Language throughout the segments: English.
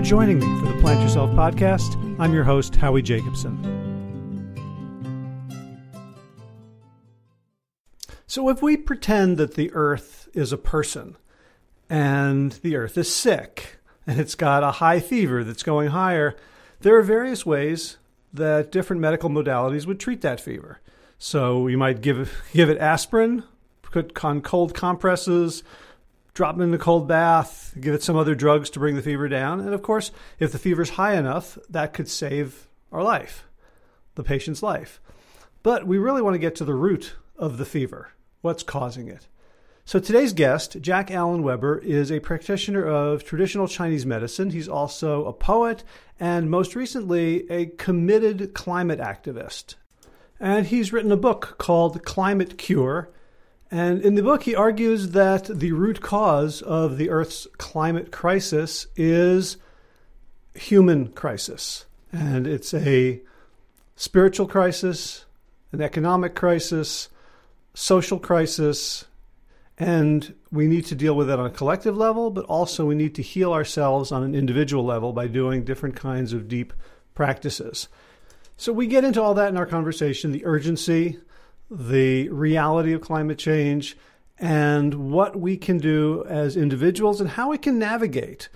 for joining me for the Plant Yourself podcast. I'm your host, Howie Jacobson. So, if we pretend that the earth is a person and the earth is sick and it's got a high fever that's going higher, there are various ways that different medical modalities would treat that fever. So, you might give, give it aspirin, put on cold compresses, drop them in a cold bath, give it some other drugs to bring the fever down. And of course, if the fever's high enough, that could save our life, the patient's life. But we really want to get to the root of the fever. What's causing it? So today's guest, Jack Adam Weber, is a practitioner of traditional Chinese medicine. He's also a poet and most recently a committed climate activist. And he's written a book called Climate Cure and in the book, he argues that the root cause of the Earth's climate crisis is human crisis. And it's a spiritual crisis, an economic crisis, social crisis, and we need to deal with it on a collective level, but also we need to heal ourselves on an individual level by doing different kinds of deep practices. So we get into all that in our conversation the urgency, the reality of climate change, and what we can do as individuals and how we can navigate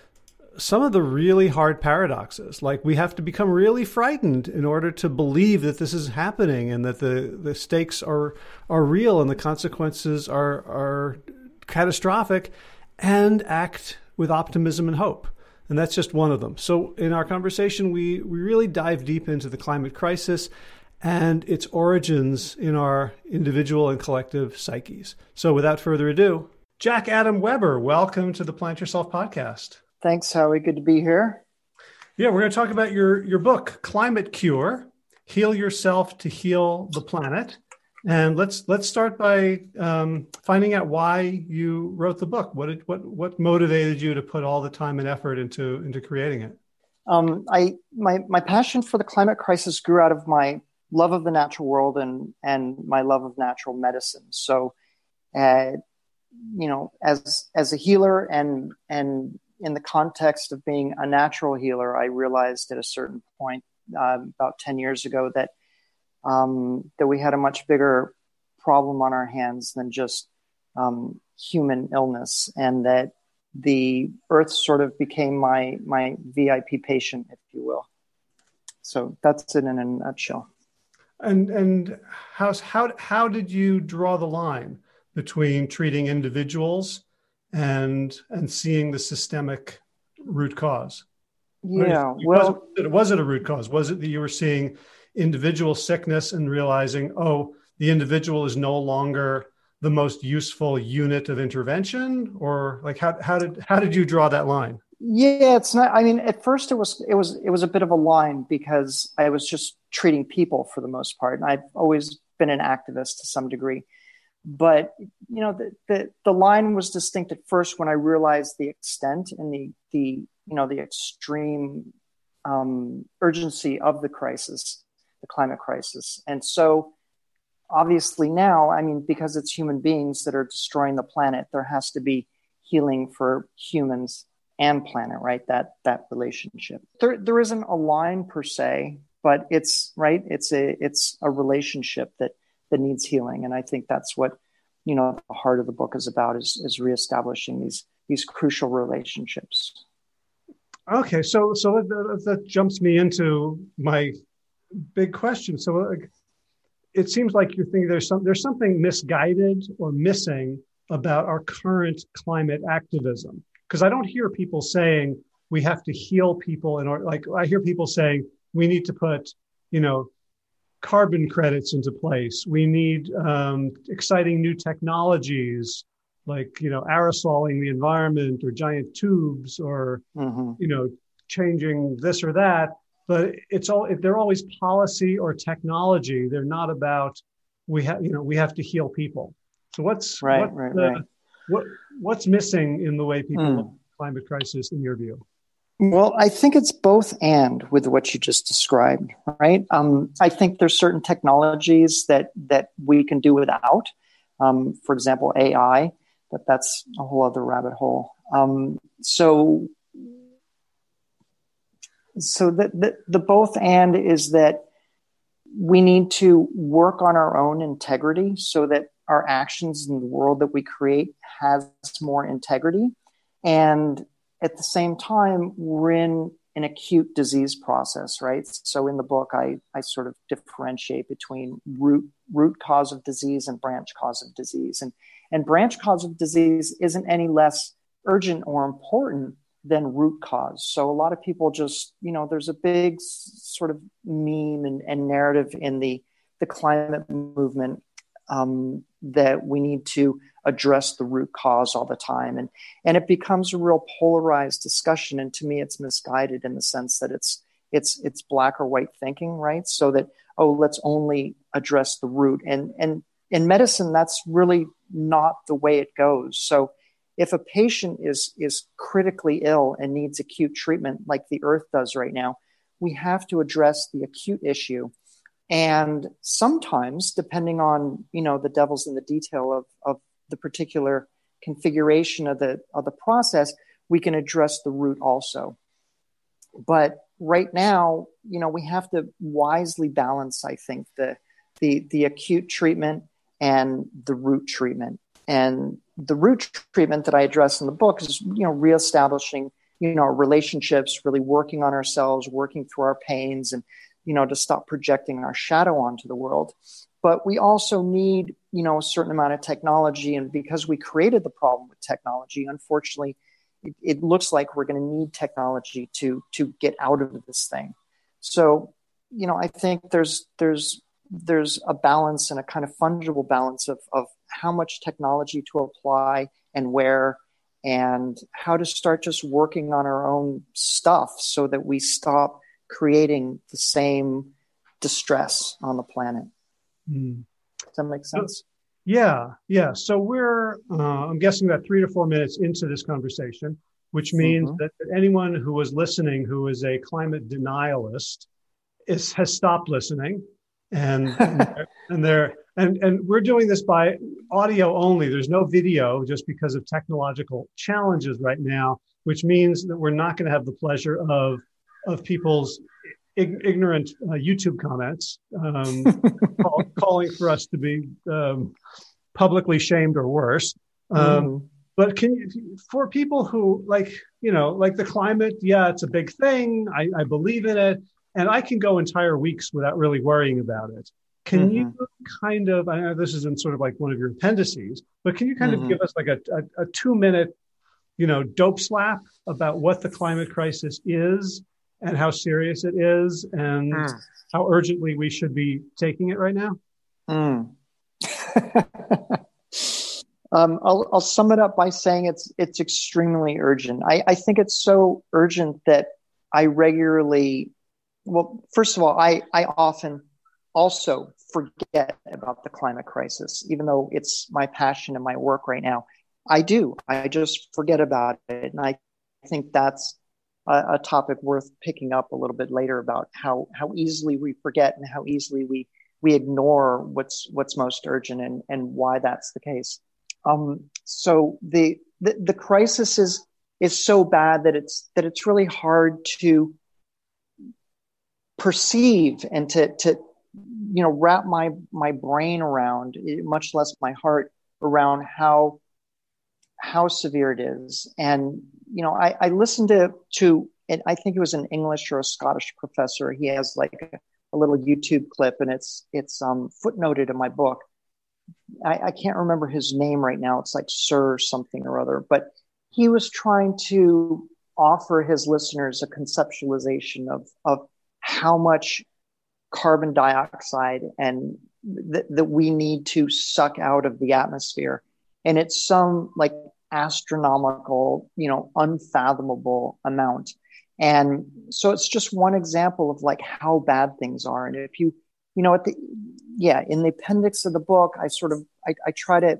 some of the really hard paradoxes. Like we have to become really frightened in order to believe that this is happening and that the, the stakes are are real and the consequences are are catastrophic and act with optimism and hope. And that's just one of them. So in our conversation we, we really dive deep into the climate crisis and its origins in our individual and collective psyches. So, without further ado, Jack Adam Weber, welcome to the Plant Yourself podcast. Thanks, Howie. Good to be here. Yeah, we're going to talk about your, your book, Climate Cure Heal Yourself to Heal the Planet. And let's let's start by um, finding out why you wrote the book. What did, what what motivated you to put all the time and effort into into creating it? Um, I my my passion for the climate crisis grew out of my love of the natural world and and my love of natural medicine. So, uh, you know, as as a healer and and in the context of being a natural healer, I realized at a certain point uh, about ten years ago that um, that we had a much bigger problem on our hands than just um, human illness, and that the earth sort of became my my VIP patient, if you will. So that's it in a nutshell. And and how how how did you draw the line between treating individuals and and seeing the systemic root cause? Yeah, well, was it, was it a root cause? Was it that you were seeing individual sickness and realizing, oh, the individual is no longer the most useful unit of intervention, or like how how did how did you draw that line? Yeah, it's not. I mean, at first it was it was it was a bit of a line because I was just treating people for the most part, and I've always been an activist to some degree. But you know, the the, the line was distinct at first when I realized the extent and the the you know the extreme um, urgency of the crisis, the climate crisis, and so obviously now, I mean, because it's human beings that are destroying the planet, there has to be healing for humans and planet, right? That that relationship. There there isn't a line per se, but it's right. It's a it's a relationship that that needs healing, and I think that's what you know the heart of the book is about is is reestablishing these these crucial relationships. Okay, so so that, that jumps me into my big question. So. It seems like you're thinking there's some there's something misguided or missing about our current climate activism because I don't hear people saying we have to heal people and like I hear people saying we need to put you know carbon credits into place. We need um, exciting new technologies like you know aerosoling the environment or giant tubes or mm-hmm. you know changing this or that. But it's all they're always policy or technology. They're not about we have you know we have to heal people. So what's right, right, the, right. What what's missing in the way people mm. look at climate crisis in your view? Well, I think it's both and with what you just described, right? Um, I think there's certain technologies that that we can do without. Um, for example, AI, but that's a whole other rabbit hole. Um, so so the, the, the both and is that we need to work on our own integrity so that our actions in the world that we create has more integrity and at the same time we're in an acute disease process right so in the book i, I sort of differentiate between root root cause of disease and branch cause of disease and and branch cause of disease isn't any less urgent or important than root cause. So a lot of people just, you know, there's a big sort of meme and, and narrative in the the climate movement um, that we need to address the root cause all the time, and and it becomes a real polarized discussion. And to me, it's misguided in the sense that it's it's it's black or white thinking, right? So that oh, let's only address the root, and and in medicine, that's really not the way it goes. So if a patient is is critically ill and needs acute treatment like the earth does right now we have to address the acute issue and sometimes depending on you know the devil's in the detail of, of the particular configuration of the of the process we can address the root also. But right now you know we have to wisely balance i think the the the acute treatment and the root treatment. And the root treatment that I address in the book is, you know, reestablishing, you know, relationships, really working on ourselves, working through our pains, and you know, to stop projecting our shadow onto the world. But we also need, you know, a certain amount of technology, and because we created the problem with technology, unfortunately, it, it looks like we're going to need technology to to get out of this thing. So, you know, I think there's there's there's a balance and a kind of fungible balance of, of how much technology to apply and where and how to start just working on our own stuff so that we stop creating the same distress on the planet. Mm. Does that make sense? Yeah, yeah. So we're, uh, I'm guessing about three to four minutes into this conversation, which means mm-hmm. that anyone who was listening who is a climate denialist is has stopped listening and and they're and and we're doing this by audio only there's no video just because of technological challenges right now which means that we're not going to have the pleasure of of people's ig- ignorant uh, youtube comments um, call, calling for us to be um, publicly shamed or worse um, mm. but can you for people who like you know like the climate yeah it's a big thing i, I believe in it and I can go entire weeks without really worrying about it. Can mm-hmm. you kind of, I know this isn't sort of like one of your appendices, but can you kind mm-hmm. of give us like a, a, a, two minute, you know, dope slap about what the climate crisis is and how serious it is and mm. how urgently we should be taking it right now? Mm. um, I'll, I'll sum it up by saying it's it's extremely urgent. I, I think it's so urgent that I regularly well, first of all, I, I often also forget about the climate crisis, even though it's my passion and my work right now. I do. I just forget about it. And I think that's a, a topic worth picking up a little bit later about how, how easily we forget and how easily we, we ignore what's, what's most urgent and, and why that's the case. Um, so the, the, the crisis is, is so bad that it's, that it's really hard to perceive and to to you know wrap my my brain around much less my heart around how how severe it is and you know i i listened to to and i think it was an english or a scottish professor. He has like a, a little youtube clip and it's it's um footnoted in my book. I, I can't remember his name right now. It's like sir something or other but he was trying to offer his listeners a conceptualization of of how much carbon dioxide and th- that we need to suck out of the atmosphere. And it's some like astronomical you know unfathomable amount. And so it's just one example of like how bad things are. And if you you know at the yeah in the appendix of the book i sort of i, I try to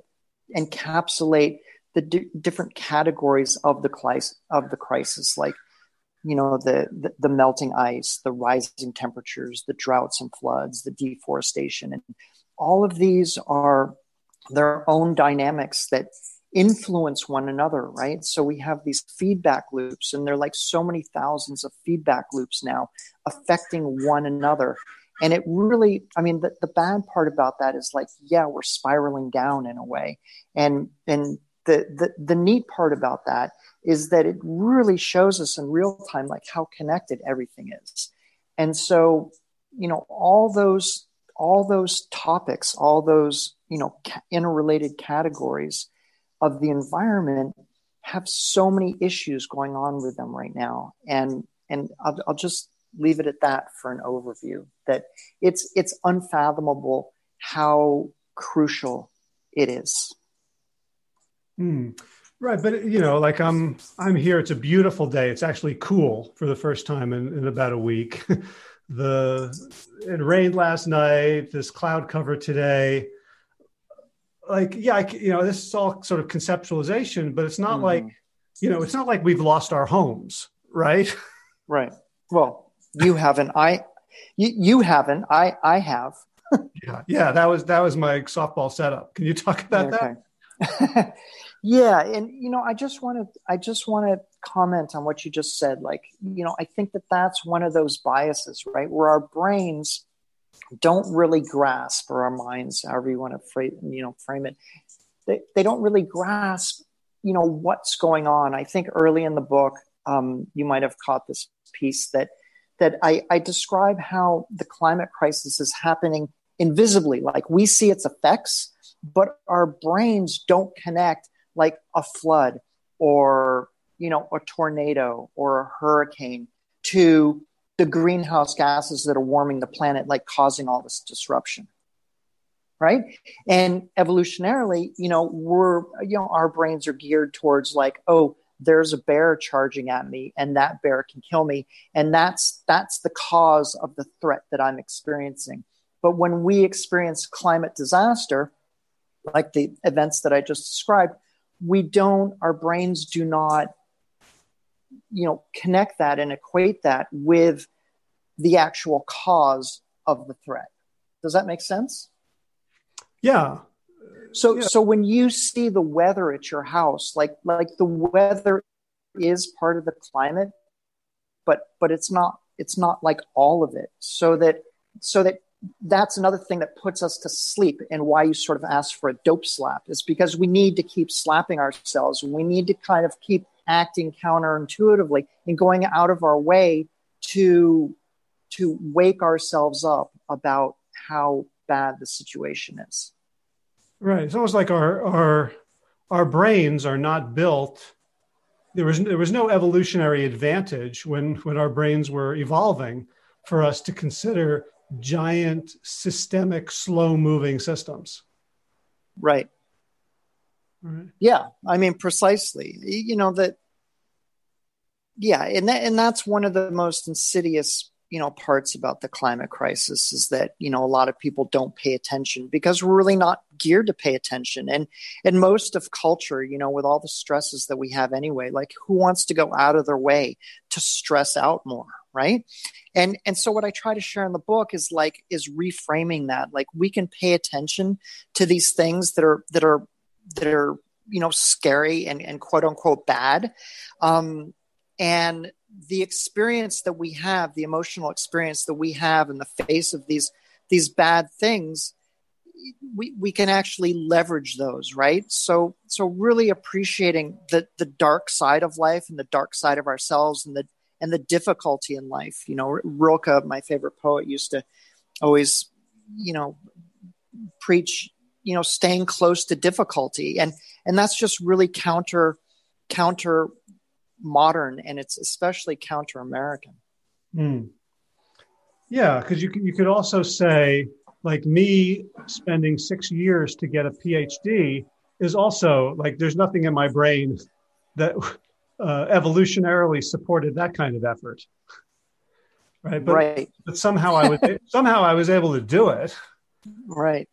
encapsulate the di- different categories of the crisis of the crisis like you know the, the, the melting ice the rising temperatures the droughts and floods the deforestation. And all of these are their own dynamics that influence one another, right? So we have these feedback loops, and they're like so many thousands of feedback loops now affecting one another. And it really, I mean, the, the bad part about that is like, yeah, we're spiraling down in a way. And and the, the the neat part about that is that it really shows us in real time like how connected everything is. And so, you know, all those all those topics, all those, you know, interrelated categories of the environment have so many issues going on with them right now. And and I'll, I'll just leave it at that for an overview. That it's it's unfathomable how crucial it is. Mm, right, but you know, like I'm I'm here. It's a beautiful day. It's actually cool for the first time in, in about a week. the it rained last night. This cloud cover today like yeah I, you know this is all sort of conceptualization but it's not mm-hmm. like you know it's not like we've lost our homes right? Right. Well you haven't i you, you haven't i i have. Yeah yeah that was that was my softball setup. Can you talk about okay. that yeah and you know i just want to i just want to comment on what you just said. Like you know i think that that's one of those biases right? Where our brains don't really grasp, or our minds, however you want to frame, you know, frame it, they, they don't really grasp, you know, what's going on. I think early in the book, um, you might have caught this piece that that I, I describe how the climate crisis is happening invisibly, like we see its effects, but our brains don't connect like a flood or you know a tornado or a hurricane to the greenhouse gases that are warming the planet, like causing all this disruption. Right. And evolutionarily, you know, we're, you know, our brains are geared towards like, oh, there's a bear charging at me and that bear can kill me. And that's, that's the cause of the threat that I'm experiencing. But when we experience climate disaster, like the events that I just described, we don't, our brains do not you know connect that and equate that with the actual cause of the threat. Does that make sense? Yeah. So yeah. so when you see the weather at your house like like the weather is part of the climate but but it's not it's not like all of it. So that so that that's another thing that puts us to sleep and why you sort of ask for a dope slap is because we need to keep slapping ourselves. We need to kind of keep acting counterintuitively and going out of our way to to wake ourselves up about how bad the situation is. Right. It's almost like our our our brains are not built. There was there was no evolutionary advantage when when our brains were evolving for us to consider giant systemic slow moving systems. Right. Right. Yeah, I mean precisely. You know that. Yeah, and that, and that's one of the most insidious you know parts about the climate crisis is that you know a lot of people don't pay attention because we're really not geared to pay attention and and most of culture you know with all the stresses that we have anyway like who wants to go out of their way to stress out more right and and so what i try to share in the book is like is reframing that like we can pay attention to these things that are that are that are you know scary and, and quote unquote bad. Um, and the experience that we have the emotional experience that we have in the face of these these bad things we, we can actually leverage those right? So so really appreciating the the dark side of life and the dark side of ourselves and the and the difficulty in life. You know rilke my favorite poet used to always you know preach you know staying close to difficulty. And and that's just really counter counter modern and it's especially counter american. Mm. yeah because you, you could also say like me spending six years to get a phd is also like there's nothing in my brain that uh, evolutionarily supported that kind of effort. Right? But, right. but somehow i was somehow i was able to do it. Right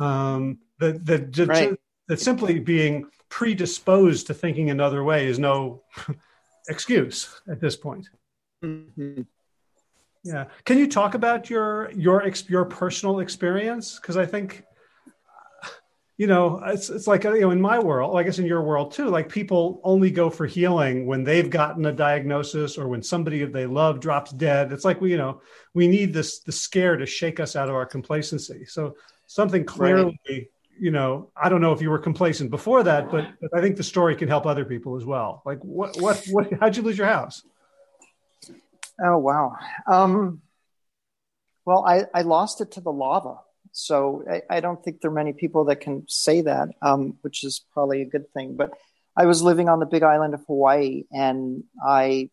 um, that that right. that simply being predisposed to thinking another way is no excuse at this point. Mm-hmm. Yeah, can you talk about your your your personal experience? Because I think you know, it's it's like you know, in my world, I guess in your world too, like people only go for healing when they've gotten a diagnosis or when somebody they love drops dead. It's like we, you know, we need this the scare to shake us out of our complacency. So something clearly, right. you know, I don't know if you were complacent before that, but, but I think the story can help other people as well. Like what what what how'd you lose your house? Oh wow. Um well, I, I lost it to the lava. So I, I, don't think there are many people that can say that, um, which is probably a good thing. But I was living on the big island of Hawaii and I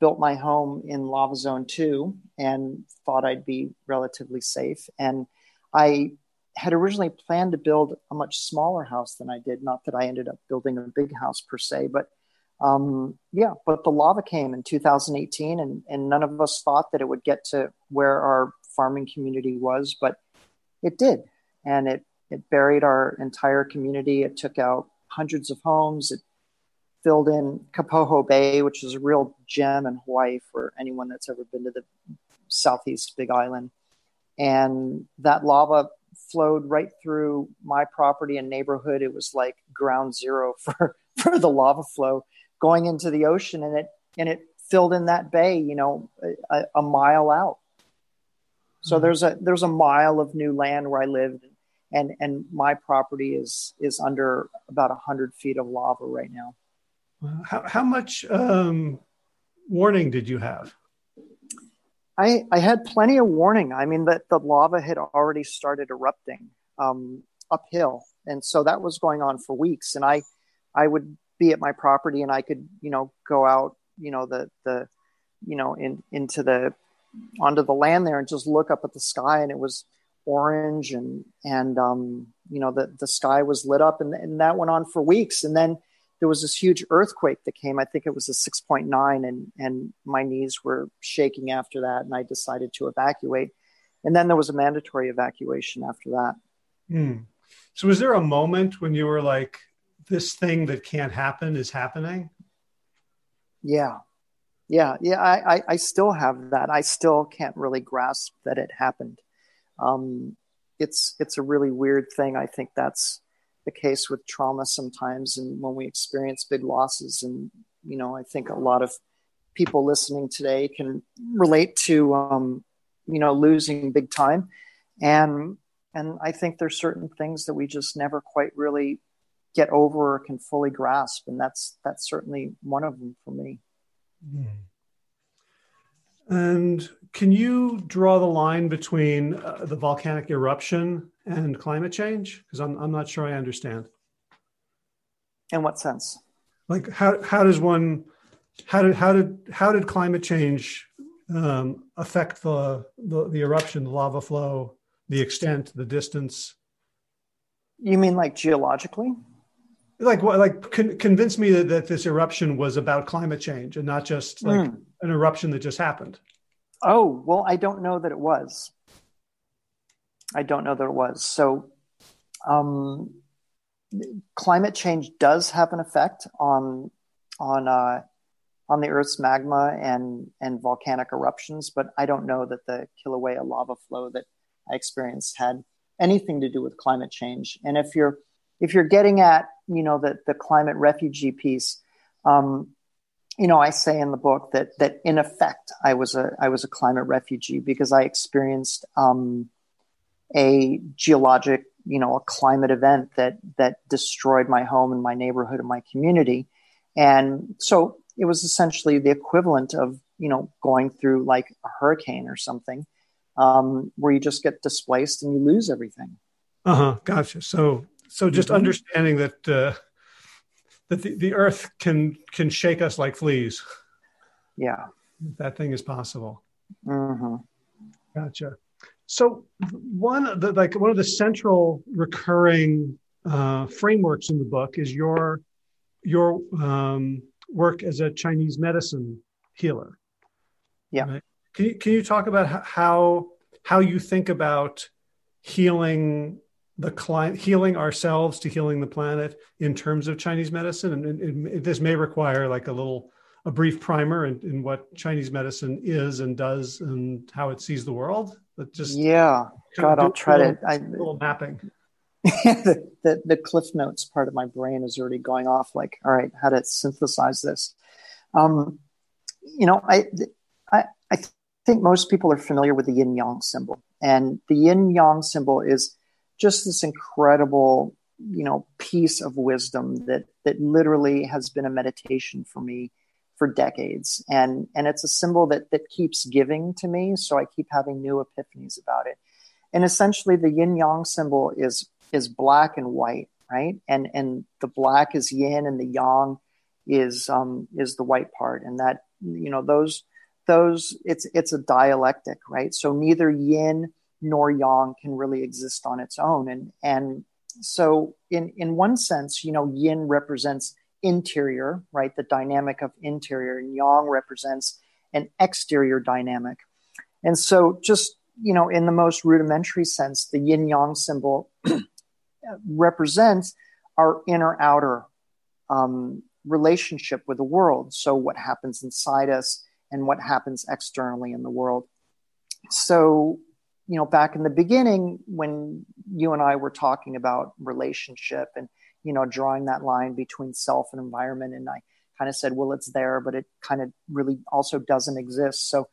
built my home in Lava Zone 2 and thought I'd be relatively safe. And I had originally planned to build a much smaller house than I did. Not that I ended up building a big house per se, but um, yeah, but the lava came in 2018 and, and none of us thought that it would get to where our farming community was. But it did. And it, it buried our entire community. It took out hundreds of homes. It filled in Kapoho Bay, which is a real gem in Hawaii for anyone that's ever been to the southeast Big Island. And that lava flowed right through my property and neighborhood. It was like ground zero for, for the lava flow going into the ocean, and it and it filled in that bay, you know, a, a mile out. So mm-hmm. there's a there's a mile of new land where I lived, and and my property is is under about hundred feet of lava right now. How how much um, warning did you have? I I had plenty of warning. I mean that the lava had already started erupting um, uphill, and so that was going on for weeks. And I I would be at my property, and I could you know go out you know the the you know in into the onto the land there and just look up at the sky and it was orange and and um, you know the the sky was lit up and, and that went on for weeks and then there was this huge earthquake that came. I think it was a 6.9 and and my knees were shaking after that and i decided to evacuate. And then there was a mandatory evacuation after that. Hmm. so was there a moment when you were like this thing that can't happen is happening? Yeah. Yeah. Yeah. I, I, I still have that. I still can't really grasp that it happened. Um, it's it's a really weird thing. I think that's the case with trauma sometimes and when we experience big losses and you know i think a lot of people listening today can relate to um, you know losing big time. And and i think there's certain things that we just never quite really get over or can fully grasp. And that's that's certainly one of them for me. Hmm. And can you draw the line between uh, the volcanic eruption and climate change? Because I'm, I'm not sure I understand. In what sense? Like how, how does one how did how did how did climate change um, affect the, the the eruption, the lava flow, the extent, the distance? You mean like geologically? like what like con- convince me that, that this eruption was about climate change and not just like mm. an eruption that just happened oh well i don't know that it was i don't know that it was. So um, climate change does have an effect on on uh, on the earth's magma and and volcanic eruptions but i don't know that the kilauea lava flow that i experienced had anything to do with climate change. And if you're if you're getting at you know the the climate refugee piece um, you know i say in the book that that in effect i was a i was a climate refugee because i experienced um, a geologic you know a climate event that that destroyed my home and my neighborhood and my community and so it was essentially the equivalent of you know going through like a hurricane or something um, where you just get displaced and you lose everything uh-huh gotcha so so just mm-hmm. understanding that uh, that the, the earth can can shake us like fleas. Yeah, that thing is possible. Mm-hmm. Gotcha. So one of the like one of the central recurring uh, frameworks in the book is your your um, work as a Chinese medicine healer. Yeah. Right? Can you can you talk about how how you think about healing the client healing ourselves to healing the planet in terms of Chinese medicine, and, this may require like a little a brief primer in, in, what Chinese medicine is and does and how it sees the world. That just yeah, God, I'll try little, to I, little mapping. the, the, the cliff notes part of my brain is already going off like all right how to synthesize this. Um, you know i i, I think most people are familiar with the yin yang symbol. And the yin yang symbol is just this incredible you know piece of wisdom that that literally has been a meditation for me for decades. And and it's a symbol that that keeps giving to me. So i keep having new epiphanies about it. And essentially the yin yang symbol is is black and white right? And and the black is yin and the yang is um is the white part. And that you know those those it's it's a dialectic right? So neither yin nor yang can really exist on its own. And and so in in one sense you know yin represents interior right? The dynamic of interior and yang represents an exterior dynamic. And so just you know in the most rudimentary sense the yin yang symbol represents our inner outer um, relationship with the world. So what happens inside us and what happens externally in the world. So you know, back in the beginning when you and I were talking about relationship and, you know, drawing that line between self and environment. And I kind of said, well, it's there, but it kind of really also doesn't exist. So,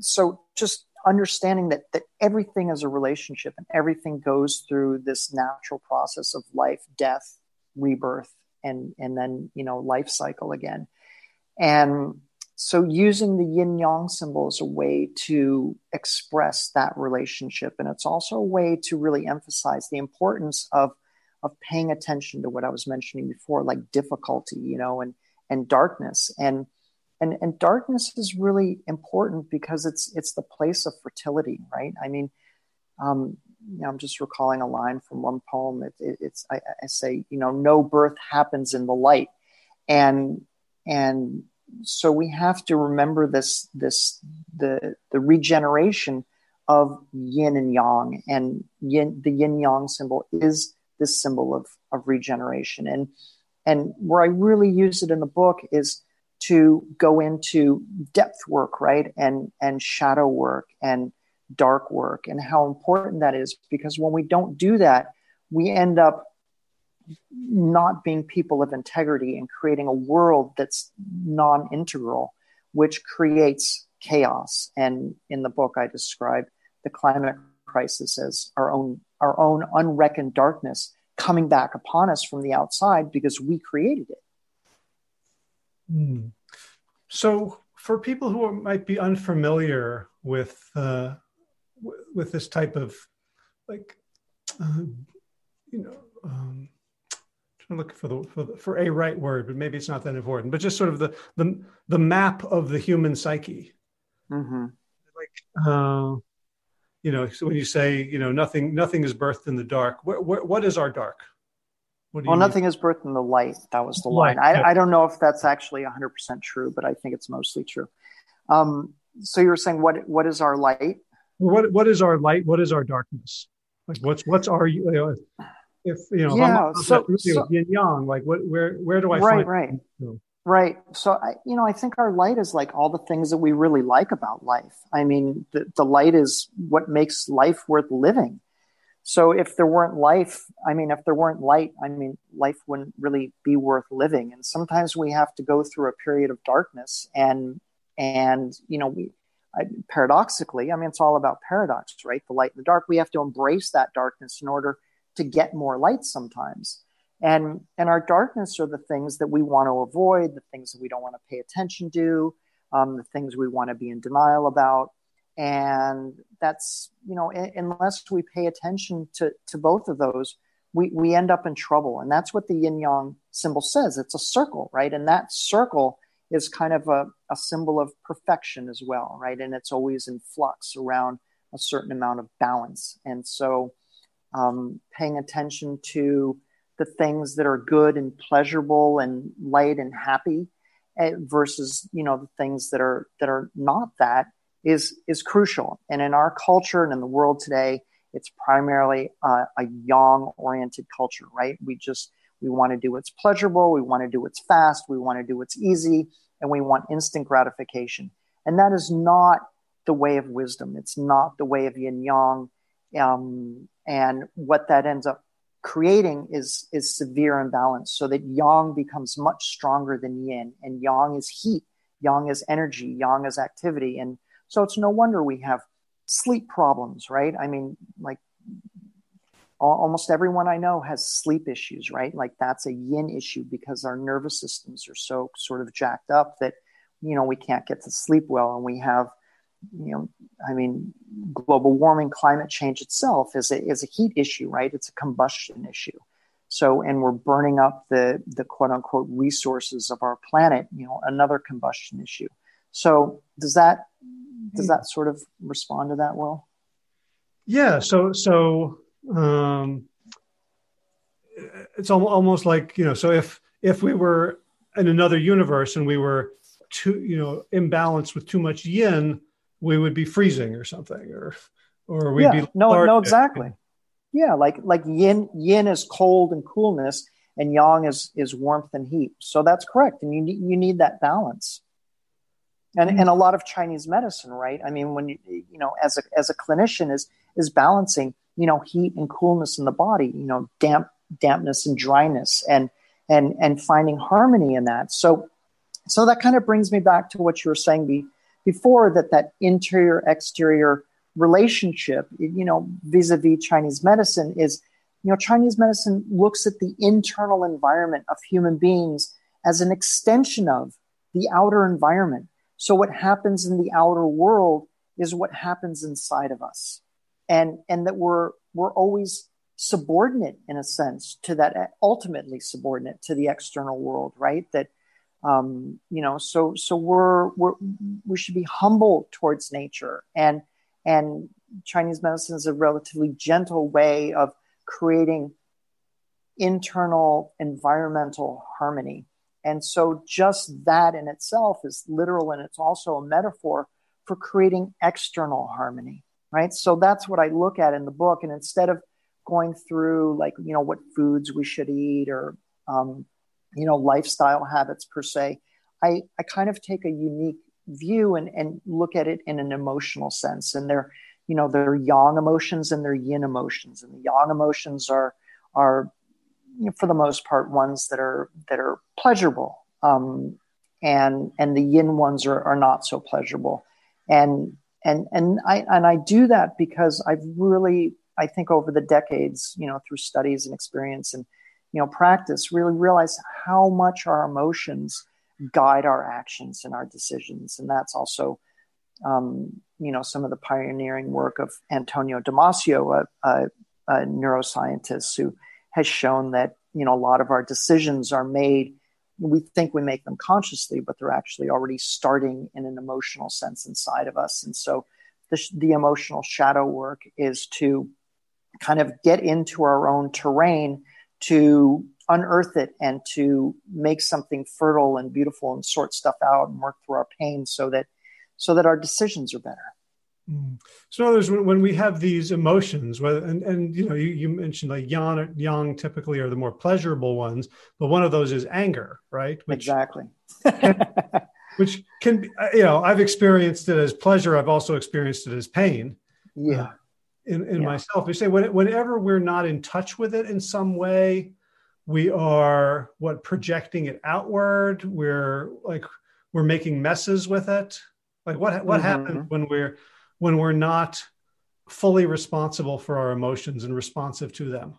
so just understanding that, that everything is a relationship and everything goes through this natural process of life, death, rebirth, and, and then, you know, life cycle again. And, so using the yin yang symbol is a way to express that relationship. And it's also a way to really emphasize the importance of, of paying attention to what I was mentioning before, like difficulty, you know, and, and darkness. And, and, and darkness is really important because it's, it's the place of fertility, right? I mean, um, you know, I'm just recalling a line from one poem. It, it, it's, I, I say, you know, no birth happens in the light. And, and so we have to remember this this the the regeneration of yin and yang and yin the yin yang symbol is this symbol of of regeneration and and where i really use it in the book is to go into depth work right and and shadow work and dark work and how important that is because when we don't do that we end up not being people of integrity and creating a world that's non integral, which creates chaos. And in the book, I describe the climate crisis as our own, our own unreckoned darkness coming back upon us from the outside because we created it. Hmm. So, for people who might be unfamiliar with uh, w- with this type of like, uh, you know, um, I'm looking for the, for the, for a right word, but maybe it's not that important. But just sort of the the the map of the human psyche. Mm-hmm. Like, uh, you know, so when you say, you know, nothing nothing is birthed in the dark. Wh- wh- what is our dark? well, mean? nothing is birthed in the light. That was the line. I, yeah. I don't know if that's actually 100 percent true, but I think it's mostly true. Um, so you were saying, what what is our light? What what is our light? What is our darkness? Like, what's what's our you know, if you know yeah so, so yin yang like what where where do i right find right right so i you know i think our light is like all the things that we really like about life. I mean the, the light is what makes life worth living. So if there weren't life i mean if there weren't light i mean life wouldn't really be worth living. And sometimes we have to go through a period of darkness and and you know we I, paradoxically i mean it's all about paradox right? The light and the dark we have to embrace that darkness in order to get more light sometimes. And, and our darkness are the things that we want to avoid, the things that we don't want to pay attention to, um, the things we want to be in denial about. And that's, you know, unless we pay attention to, to both of those, we, we end up in trouble. And that's what the yin yang symbol says. It's a circle, right? And that circle is kind of a, a symbol of perfection as well, right? And it's always in flux around a certain amount of balance. And so, um, paying attention to the things that are good and pleasurable and light and happy uh, versus you know the things that are that are not that is is crucial. And in our culture and in the world today it's primarily uh, a yang oriented culture right? We just we want to do what's pleasurable we want to do what's fast we want to do what's easy and we want instant gratification. And that is not the way of wisdom. It's not the way of yin yang um, and what that ends up creating is is severe imbalance so that yang becomes much stronger than yin and yang is heat yang is energy yang is activity and so it's no wonder we have sleep problems right? I mean like almost everyone i know has sleep issues right? Like that's a yin issue because our nervous systems are so sort of jacked up that you know we can't get to sleep well and we have you know, I mean, global warming, climate change itself is a, is a heat issue, right? It's a combustion issue. So, and we're burning up the, the quote unquote resources of our planet, you know, another combustion issue. So does that, does that sort of respond to that well? Yeah. So, so, um, it's almost like, you know, so if, if we were in another universe and we were too, you know, imbalanced with too much yin, we would be freezing or something, or or we'd yeah, be no, no, exactly. Yeah, like like yin yin is cold and coolness, and yang is is warmth and heat. So that's correct, and you need you need that balance. And mm-hmm. and a lot of Chinese medicine, right? I mean, when you you know, as a as a clinician, is is balancing you know heat and coolness in the body, you know, damp dampness and dryness, and and and finding harmony in that. So so that kind of brings me back to what you were saying be, before that that interior exterior relationship you know vis-a-vis chinese medicine is you know chinese medicine looks at the internal environment of human beings as an extension of the outer environment. So what happens in the outer world is what happens inside of us. And and that we're we're always subordinate in a sense to that ultimately subordinate to the external world right? That um, you know so so we're, we're we should be humble towards nature and and chinese medicine is a relatively gentle way of creating internal environmental harmony. And so just that in itself is literal and it's also a metaphor for creating external harmony right? So that's what i look at in the book. And instead of going through like you know what foods we should eat or um, you know lifestyle habits per se i i kind of take a unique view and and look at it in an emotional sense. And they're you know they're yang emotions and they're yin emotions. And the yang emotions are are you know, for the most part ones that are that are pleasurable. Um, and and the yin ones are, are not so pleasurable. And and and I and I do that because I've really I think over the decades you know through studies and experience and you know practice really realize how much our emotions guide our actions and our decisions. And that's also um, you know some of the pioneering work of antonio damasio a, a, a neuroscientist who has shown that you know a lot of our decisions are made we think we make them consciously but they're actually already starting in an emotional sense inside of us. And so the, the emotional shadow work is to kind of get into our own terrain to unearth it and to make something fertile and beautiful and sort stuff out and work through our pain so that so that our decisions are better. Mm. so in other words when we have these emotions whether and, and you know you, you mentioned like yang, yang typically are the more pleasurable ones but one of those is anger right? Which exactly. Which can be, you know i've experienced it as pleasure. I've also experienced it as pain. Yeah. uh, in, in yeah. myself. We say when, whenever we're not in touch with it in some way, we are what projecting it outward. We're like we're making messes with it. Like what what mm-hmm. happens when we're when we're not fully responsible for our emotions and responsive to them?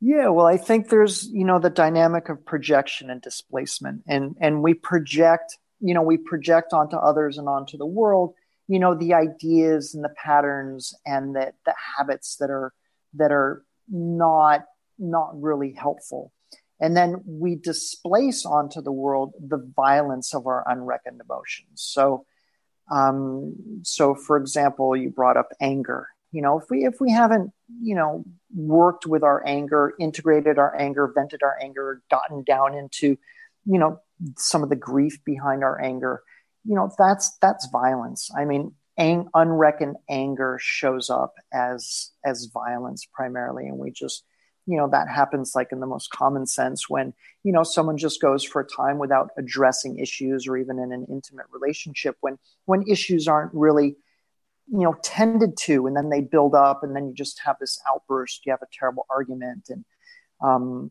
Yeah, well, I think there's you know the dynamic of projection and displacement, and and we project you know we project onto others and onto the world you know the ideas and the patterns and the, the habits that are that are not not really helpful. And then we displace onto the world the violence of our unreckoned emotions. So um, so for example you brought up anger. You know if we if we haven't you know worked with our anger integrated our anger vented our anger gotten down into you know some of the grief behind our anger you know that's that's violence. I mean ang- unreckoned anger shows up as as violence primarily. And we just you know that happens like in the most common sense when you know someone just goes for a time without addressing issues or even in an intimate relationship when when issues aren't really you know tended to. And then they build up and then you just have this outburst. You have a terrible argument. And um,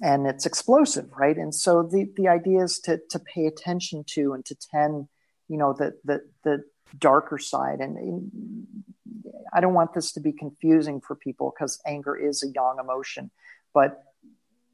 and it's explosive right? And so the the idea is to to pay attention to and to tend you know the the the darker side. And, and i don't want this to be confusing for people because anger is a yang emotion but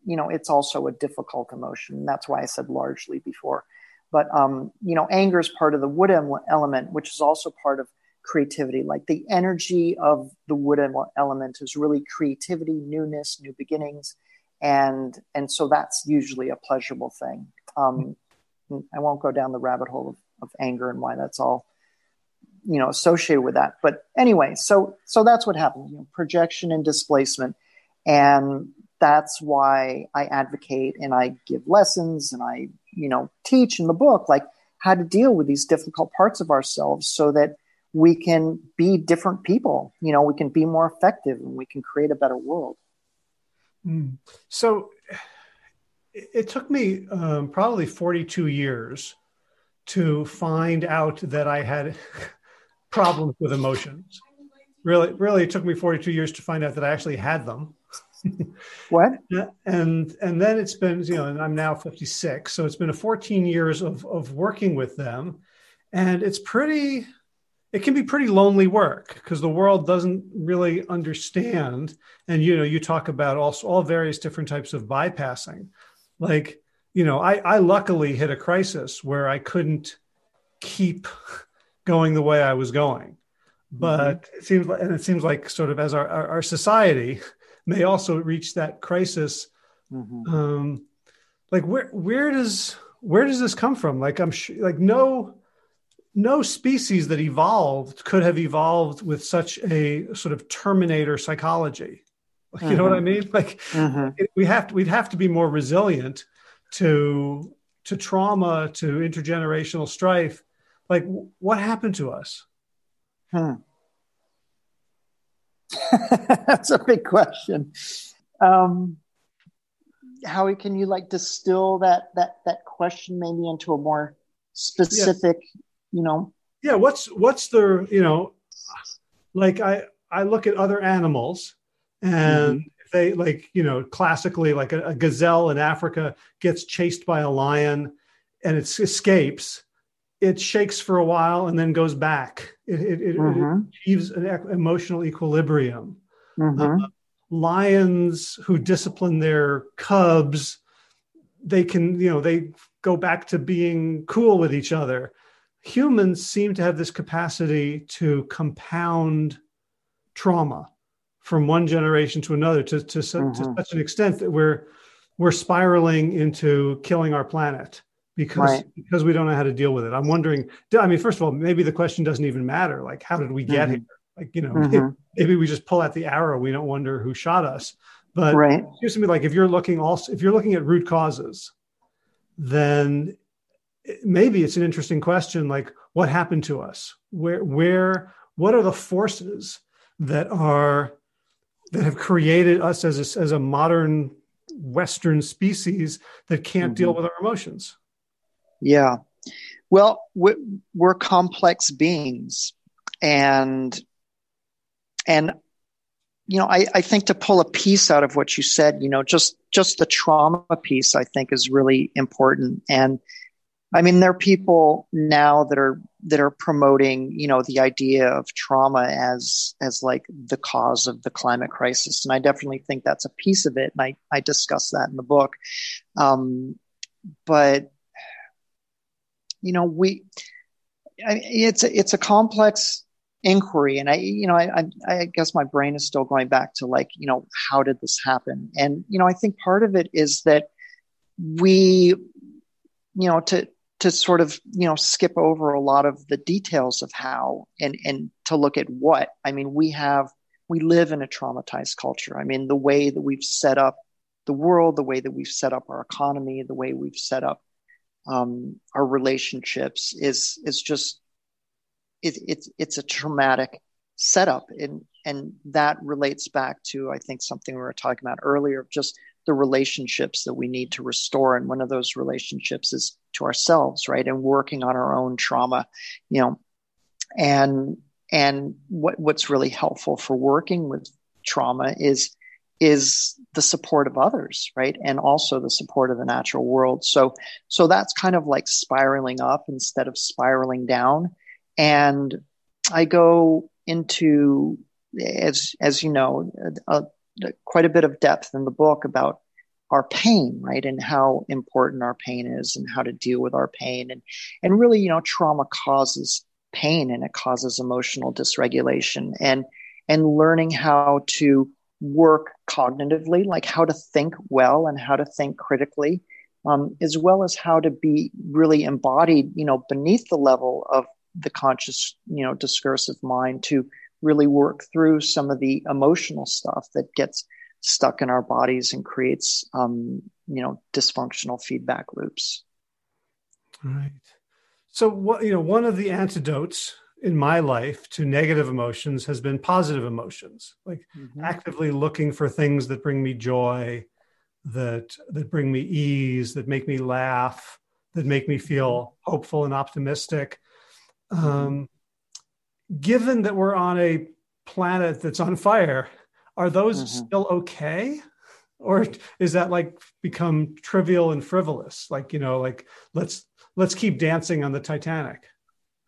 you know it's also a difficult emotion. That's why i said largely before. But um, you know anger is part of the wood element which is also part of creativity. Like the energy of the wood element is really creativity, newness, new beginnings, and and so that's usually a pleasurable thing. Um, I won't go down the rabbit hole of, of anger and why that's all you know associated with that. But anyway, so so that's what happens. You know, projection and displacement, and that's why I advocate and I give lessons and I you know teach in the book like how to deal with these difficult parts of ourselves so that we can be different people. You know, we can be more effective and we can create a better world. Mm. So it took me um, probably 42 years to find out that I had problems with emotions. Really, really, it took me 42 years to find out that I actually had them. what? And and then it's been you know, and I'm now 56, so it's been a 14 years of of working with them, and it's pretty it can be pretty lonely work because the world doesn't really understand. And you know you talk about also all various different types of bypassing. Like you know i i luckily hit a crisis where i couldn't keep going the way i was going. But mm-hmm. it seems like and it seems like sort of as our our, our society may also reach that crisis. Mm-hmm. um like where where does where does this come from? Like i'm sure like no no species that evolved could have evolved with such a sort of terminator psychology. You mm-hmm. know what I mm-hmm. mean? Like mm-hmm. we have to, we'd have to be more resilient to to trauma, to intergenerational strife. Like what happened to us? Hmm. That's a big question. Um, how can you like distill that that that question maybe into a more specific you know yeah what's what's the you know like i i look at other animals and mm-hmm. they like you know classically like a, a, gazelle in africa gets chased by a lion and it escapes it shakes for a while and then goes back it, it, it, mm-hmm. it achieves an emotional equilibrium mm-hmm. uh, lions who discipline their cubs they can you know they go back to being cool with each other humans seem to have this capacity to compound trauma from one generation to another to, to, mm-hmm. to such an extent that we're we're spiraling into killing our planet because right. because we don't know how to deal with it. I'm wondering. I mean, first of all, maybe the question doesn't even matter. Like, how did we get mm-hmm. here? Like, you know, mm-hmm. maybe we just pull out the arrow. We don't wonder who shot us. But right. it seems to me like if you're looking also if you're looking at root causes, then maybe it's an interesting question like what happened to us? Where where what are the forces that are that have created us as a, as a modern western species that can't mm-hmm. deal with our emotions? Yeah. Well we're complex beings and and you know I, I think to pull a piece out of what you said you know just just the trauma piece i think is really important. And I mean, there are people now that are that are promoting, you know, the idea of trauma as as like the cause of the climate crisis, and I definitely think that's a piece of it, and I I discuss that in the book. Um, but you know, we I, it's a, it's a complex inquiry, and I you know I, I I guess my brain is still going back to like you know how did this happen, and you know I think part of it is that we you know to to sort of you know skip over a lot of the details of how and and to look at what. I mean we have we live in a traumatized culture. I mean the way that we've set up the world the way that we've set up our economy the way we've set up um, our relationships is is just it, it's it's a traumatic setup. And and that relates back to i think something we were talking about earlier just the relationships that we need to restore. And one of those relationships is to ourselves, right? And working on our own trauma, you know, and and what what's really helpful for working with trauma is is the support of others right and also the support of the natural world so so that's kind of like spiraling up instead of spiraling down and i go into as as you know a, a, quite a bit of depth in the book about our pain right and how important our pain is and how to deal with our pain and and really you know trauma causes pain and it causes emotional dysregulation and and learning how to work cognitively, like how to think well and how to think critically, um, as well as how to be really embodied, you know, beneath the level of the conscious, you know, discursive mind to really work through some of the emotional stuff that gets stuck in our bodies and creates, um, you know, dysfunctional feedback loops. Right. So, what you know, one of the antidotes in my life to negative emotions has been positive emotions like mm-hmm. actively looking for things that bring me joy that that bring me ease that make me laugh that make me feel mm-hmm. hopeful and optimistic mm-hmm. um, given that we're on a planet that's on fire are those mm-hmm. still okay or is that like become trivial and frivolous like you know like let's let's keep dancing on the titanic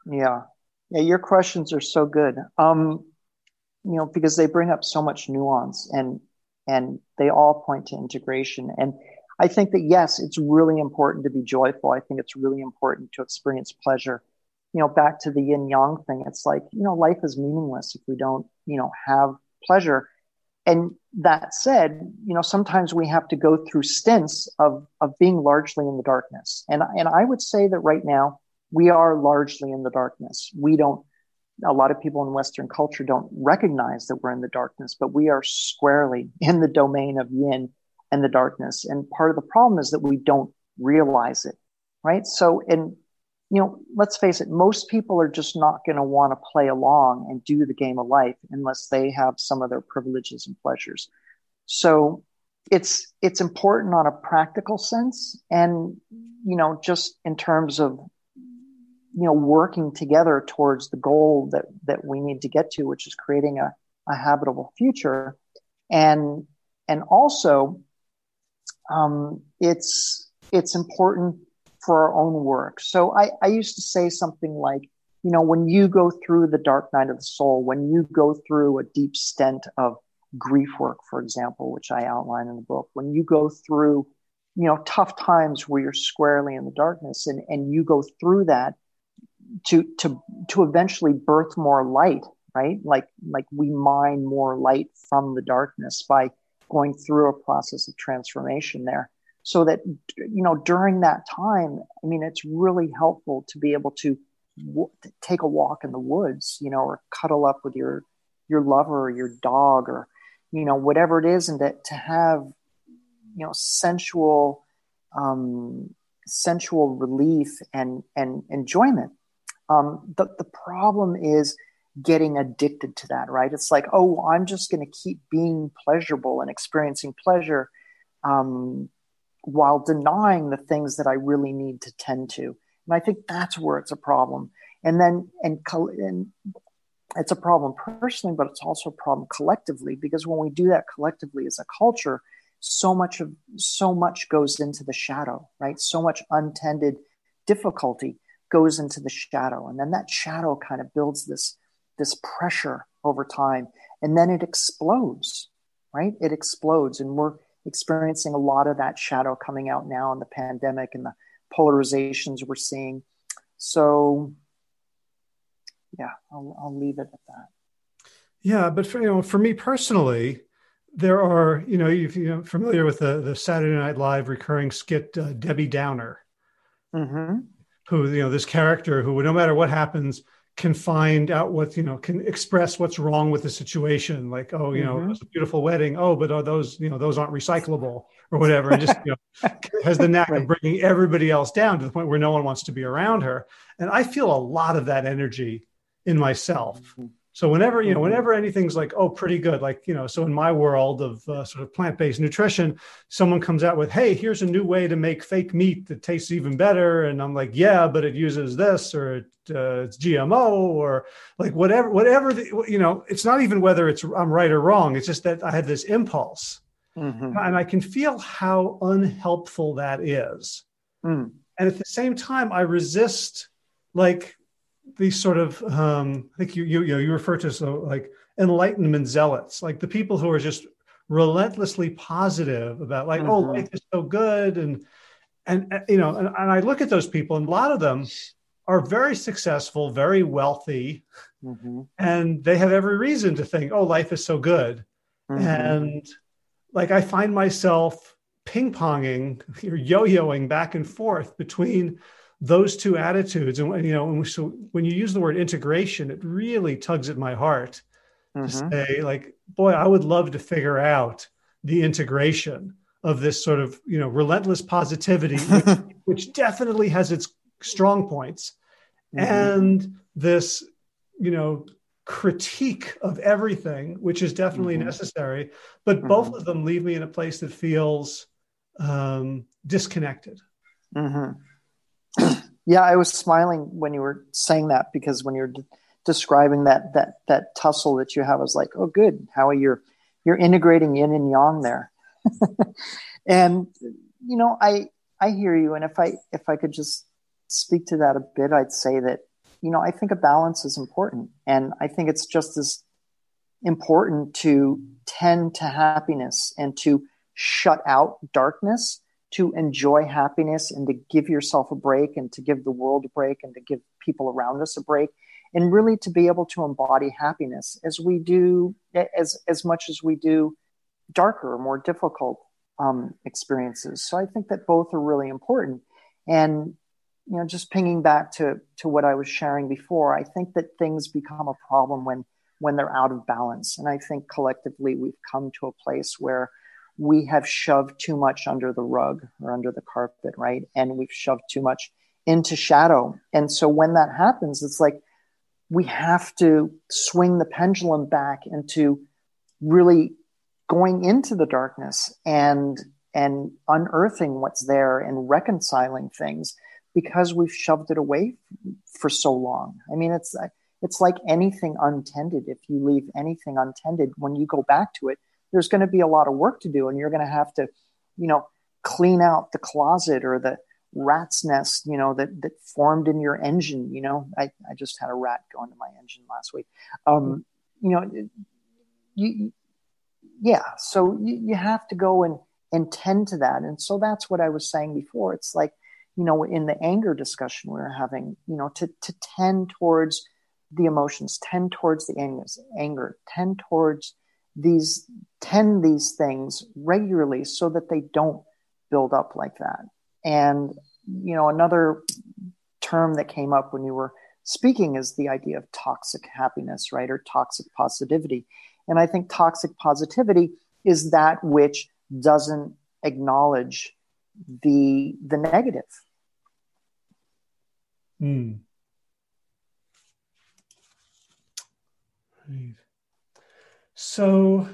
yeah yeah, your questions are so good. Um, you know, because they bring up so much nuance and and they all point to integration. And I think that yes, it's really important to be joyful. I think it's really important to experience pleasure. You know, back to the yin yang thing, it's like, you know, life is meaningless if we don't, you know, have pleasure. And that said, you know, sometimes we have to go through stints of of being largely in the darkness. And and I would say that right now, we are largely in the darkness. We don't, a lot of people in Western culture don't recognize that we're in the darkness, but we are squarely in the domain of yin and the darkness. And part of the problem is that we don't realize it, right? So, and, you know, let's face it, most people are just not going to want to play along and do the game of life unless they have some of their privileges and pleasures. So, it's it's important on a practical sense and you know just in terms of you know working together towards the goal that that we need to get to which is creating a, a habitable future and and also um, it's it's important for our own work. So I, I used to say something like you know when you go through the dark night of the soul when you go through a deep stent of grief work for example which i outline in the book when you go through you know tough times where you're squarely in the darkness and and you go through that to to to eventually birth more light right? Like like we mine more light from the darkness by going through a process of transformation there so that you know during that time i mean it's really helpful to be able to, w- take a walk in the woods you know or cuddle up with your your lover or your dog or you know whatever it is and that to have you know sensual um sensual relief and and enjoyment um, the, the problem is getting addicted to that, right? It's like, oh, I'm just going to keep being pleasurable and experiencing pleasure um, while denying the things that I really need to tend to. And I think that's where it's a problem. And then, and, and it's a problem personally, but it's also a problem collectively because when we do that collectively as a culture, so much of so much goes into the shadow, right? So much untended difficulty goes into the shadow and then that shadow kind of builds this this pressure over time and then it explodes right it explodes and we're experiencing a lot of that shadow coming out now in the pandemic and the polarizations we're seeing. So yeah i'll, I'll leave it at that. Yeah but for you know for me personally there are you know if you're familiar with the the saturday night live recurring skit uh, debbie downer. Mm-hmm. Who you know this character who no matter what happens can find out what you know can express what's wrong with the situation like oh you mm-hmm. know it's a beautiful wedding oh but are those you know those aren't recyclable or whatever and just you know has the knack right. of bringing everybody else down to the point where no one wants to be around her and i feel a lot of that energy in myself mm-hmm. So whenever you know, whenever anything's like, oh, pretty good, like you know, so in my world of uh, sort of plant-based nutrition, someone comes out with, hey, here's a new way to make fake meat that tastes even better, and I'm like, yeah, but it uses this or it, uh, it's GMO or like whatever, whatever. The, you know, it's not even whether it's I'm right or wrong. It's just that I had this impulse, mm-hmm. and I can feel how unhelpful that is. Mm. And at the same time, I resist like these sort of um, I think you you you, know, you refer to so like enlightenment zealots, like the people who are just relentlessly positive about like oh, mm-hmm. oh life is so good and and uh, you know and, and I look at those people and a lot of them are very successful, very wealthy, mm-hmm. and they have every reason to think oh life is so good, mm-hmm. and like I find myself ping ponging or yo yoing back and forth between those two attitudes and you know so when you use the word integration it really tugs at my heart mm-hmm. to say like boy i would love to figure out the integration of this sort of you know relentless positivity which, which definitely has its strong points mm-hmm. and this you know critique of everything which is definitely mm-hmm. necessary but mm-hmm. both of them leave me in a place that feels um, disconnected mm-hmm yeah, I was smiling when you were saying that because when you're de- describing that that that tussle that you have, I was like, oh, good. How are you? You're integrating yin and yang there, and you know, I I hear you. And if I if I could just speak to that a bit, I'd say that you know I think a balance is important, and I think it's just as important to tend to happiness and to shut out darkness to enjoy happiness and to give yourself a break and to give the world a break and to give people around us a break and really to be able to embody happiness as we do as as much as we do darker more difficult um, experiences. So i think that both are really important. And you know just pinging back to to what i was sharing before i think that things become a problem when when they're out of balance. And i think collectively we've come to a place where we have shoved too much under the rug or under the carpet, right? And we've shoved too much into shadow. And so when that happens, it's like we have to swing the pendulum back into really going into the darkness and and unearthing what's there and reconciling things because we've shoved it away for so long. I mean, it's it's like anything untended. If you leave anything untended, when you go back to it, there's going to be a lot of work to do and you're going to have to you know clean out the closet or the rat's nest you know that that formed in your engine you know? I, I just had a rat go into my engine last week. Um, you know you yeah so you, you have to go and and tend to that. And so that's what i was saying before. It's like you know in the anger discussion we were having you know to to tend towards the emotions tend towards the anger anger tend towards these tend these things regularly so that they don't build up like that. And you know, another term that came up when you were speaking is the idea of toxic happiness, right? Or toxic positivity. And I think toxic positivity is that which doesn't acknowledge the the negative. Mm. Right. So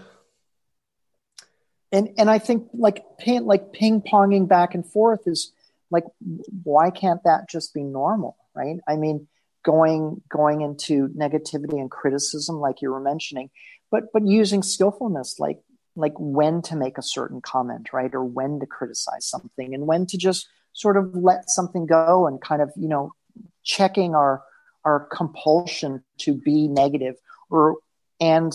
and and I think like ping, like ping ponging back and forth is like why can't that just be normal, right? I mean, going going into negativity and criticism like you were mentioning, but but using skillfulness like like when to make a certain comment, right? Or when to criticize something and when to just sort of let something go and kind of, you know, checking our our compulsion to be negative or and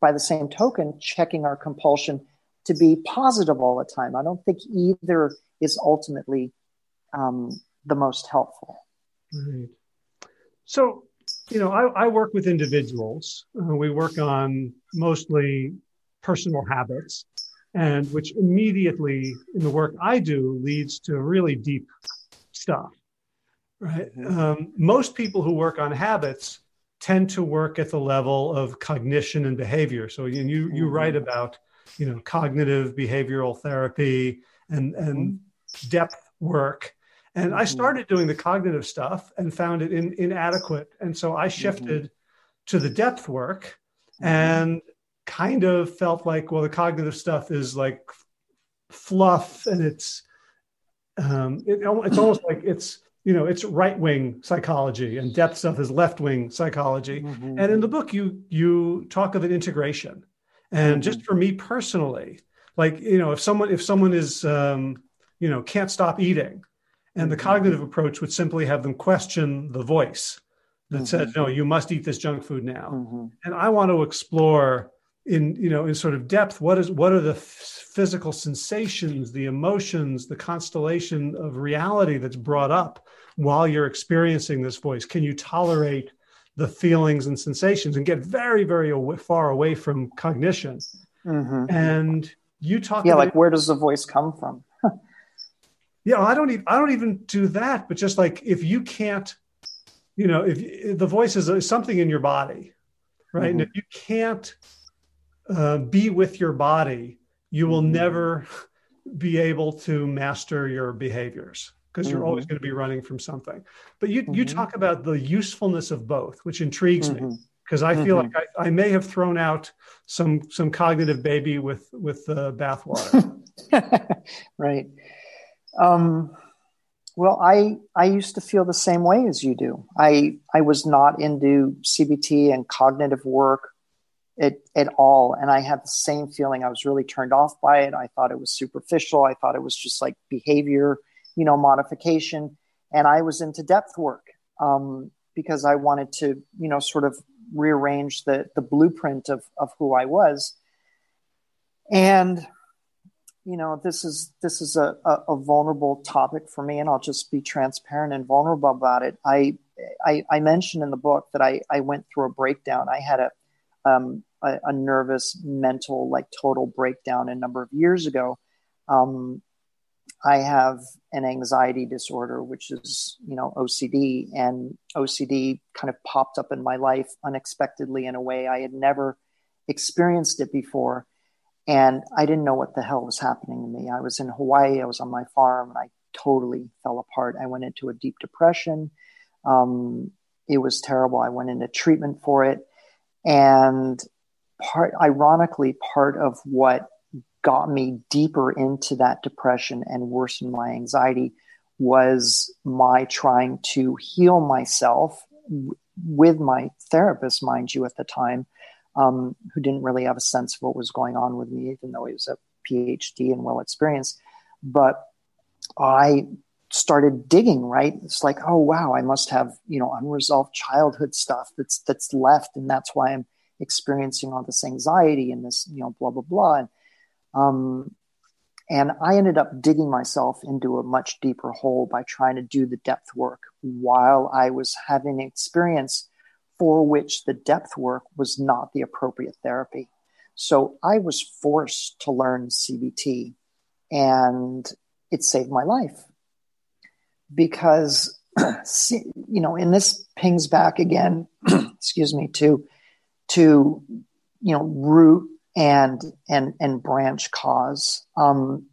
by the same token, checking our compulsion to be positive all the time. I don't think either is ultimately um, the most helpful. Right. So, you know, I, I work with individuals. Uh, we work on mostly personal habits, and which immediately in the work I do leads to really deep stuff. Right. Mm-hmm. Um, most people who work on habits tend to work at the level of cognition and behavior. So you you, you mm-hmm. write about you know cognitive behavioral therapy and and mm-hmm. depth work. And I mm-hmm. started doing the cognitive stuff and found it in, inadequate. And so I shifted to the depth work and kind of felt like, well, the cognitive stuff is like fluff and it's um, it, it's almost like it's you know it's right wing psychology and depth stuff is left wing psychology. Mm-hmm. And in the book, you you talk of an integration. And mm-hmm. just for me personally, like you know, if someone if someone is um, you know can't stop eating, and the mm-hmm. cognitive approach would simply have them question the voice that mm-hmm. said, "No, you must eat this junk food now." Mm-hmm. And I want to explore in you know in sort of depth what is what are the physical sensations, the emotions, the constellation of reality that's brought up while you're experiencing this voice. Can you tolerate the feelings and sensations and get very very away, far away from cognition? Mm-hmm. And you talk yeah, like where does the voice come from? yeah, I don't even I don't even do that, but just like if you can't you know, if, if the voice is something in your body, right? Mm-hmm. And if you can't uh, be with your body, you will mm-hmm. never be able to master your behaviors because you're mm-hmm. always going to be running from something. But you you mm-hmm. talk about the usefulness of both, which intrigues me because mm-hmm. I feel like I, I, may have thrown out some some cognitive baby with with the bathwater. right. Um, well, I I used to feel the same way as you do. I I was not into CBT and cognitive work at, at all, and I had the same feeling. I was really turned off by it. I thought it was superficial. I thought it was just like behavior, you know, modification. And I was into depth work um, because I wanted to, you know, sort of rearrange the the blueprint of of who I was. And you know this is this is a, a, a, vulnerable topic for me and i'll just be transparent and vulnerable about it i i, I mentioned in the book that i i went through a breakdown i had a um a, a nervous mental like total breakdown a number of years ago um i have an anxiety disorder which is you know ocd and ocd kind of popped up in my life unexpectedly in a way i had never experienced it before and I didn't know what the hell was happening to me. I was in Hawaii, I was on my farm, and I totally fell apart. I went into a deep depression. Um, it was terrible. I went into treatment for it. And part, ironically, part of what got me deeper into that depression and worsened my anxiety was my trying to heal myself with my therapist, mind you, at the time, um, who didn't really have a sense of what was going on with me, even though he was a PhD and well experienced. But I started digging, right? It's like, oh wow, I must have, you know, unresolved childhood stuff that's that's left, and that's why I'm experiencing all this anxiety and this, you know, blah blah blah. And um, and I ended up digging myself into a much deeper hole by trying to do the depth work while I was having experience for which the depth work was not the appropriate therapy. So I was forced to learn CBT and it saved my life because, you know, and this pings back again, excuse me, to, to, you know, root and, and, and branch cause. Um,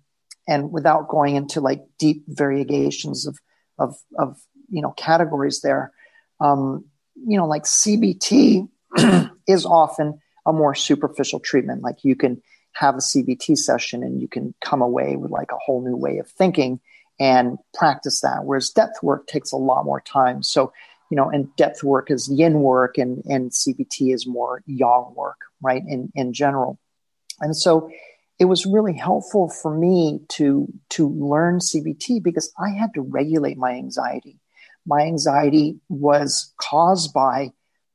and without going into like deep variegations of, of, of, you know, categories there, um, you know, like CBT is often a more superficial treatment. Like you can have a CBT session and you can come away with like a whole new way of thinking and practice that. Whereas depth work takes a lot more time. So, you know, and depth work is yin work and, and CBT is more yang work, right? In, in general. And so it was really helpful for me to, to learn CBT because I had to regulate my anxiety my anxiety was caused by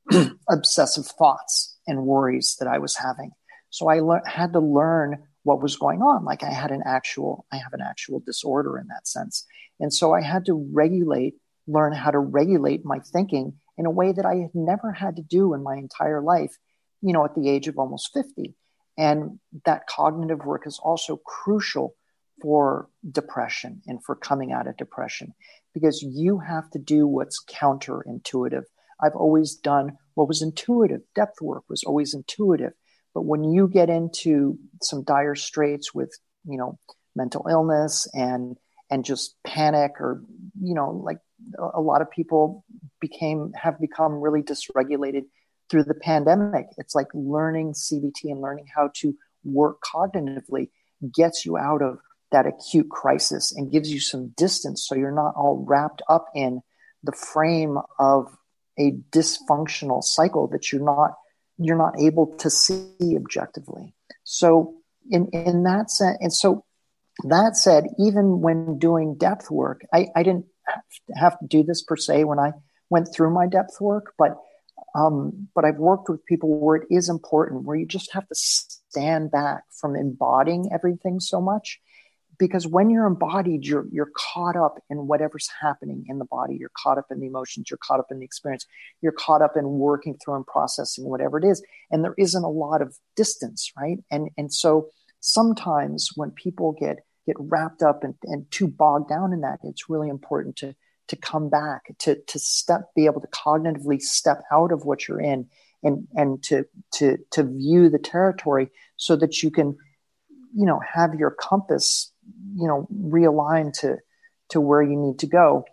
obsessive thoughts and worries that I was having. So I le- had to learn what was going on. Like I had an actual, I have an actual disorder in that sense. And so I had to regulate, learn how to regulate my thinking in a way that I had never had to do in my entire life, you know, at the age of almost 50. And that cognitive work is also crucial for depression and for coming out of depression because you have to do what's counterintuitive. I've always done what was intuitive. Depth work was always intuitive. But when you get into some dire straits with, you know, mental illness and and just panic or you know like a lot of people became have become really dysregulated through the pandemic. It's like learning CBT and learning how to work cognitively gets you out of that acute crisis and gives you some distance so you're not all wrapped up in the frame of a dysfunctional cycle that you're not you're not able to see objectively. So in in that sense, and so that said, even when doing depth work, I, I didn't have to do this per se when I went through my depth work, but um, but I've worked with people where it is important, where you just have to stand back from embodying everything so much because when you're embodied you're you're caught up in whatever's happening in the body. You're caught up in the emotions. You're caught up in the experience. You're caught up in working through and processing whatever it is. And there isn't a lot of distance right? And and so sometimes when people get get wrapped up and, and too bogged down in that it's really important to to come back to to step be able to cognitively step out of what you're in and and to to to view the territory so that you can you know have your compass you know realign to to where you need to go.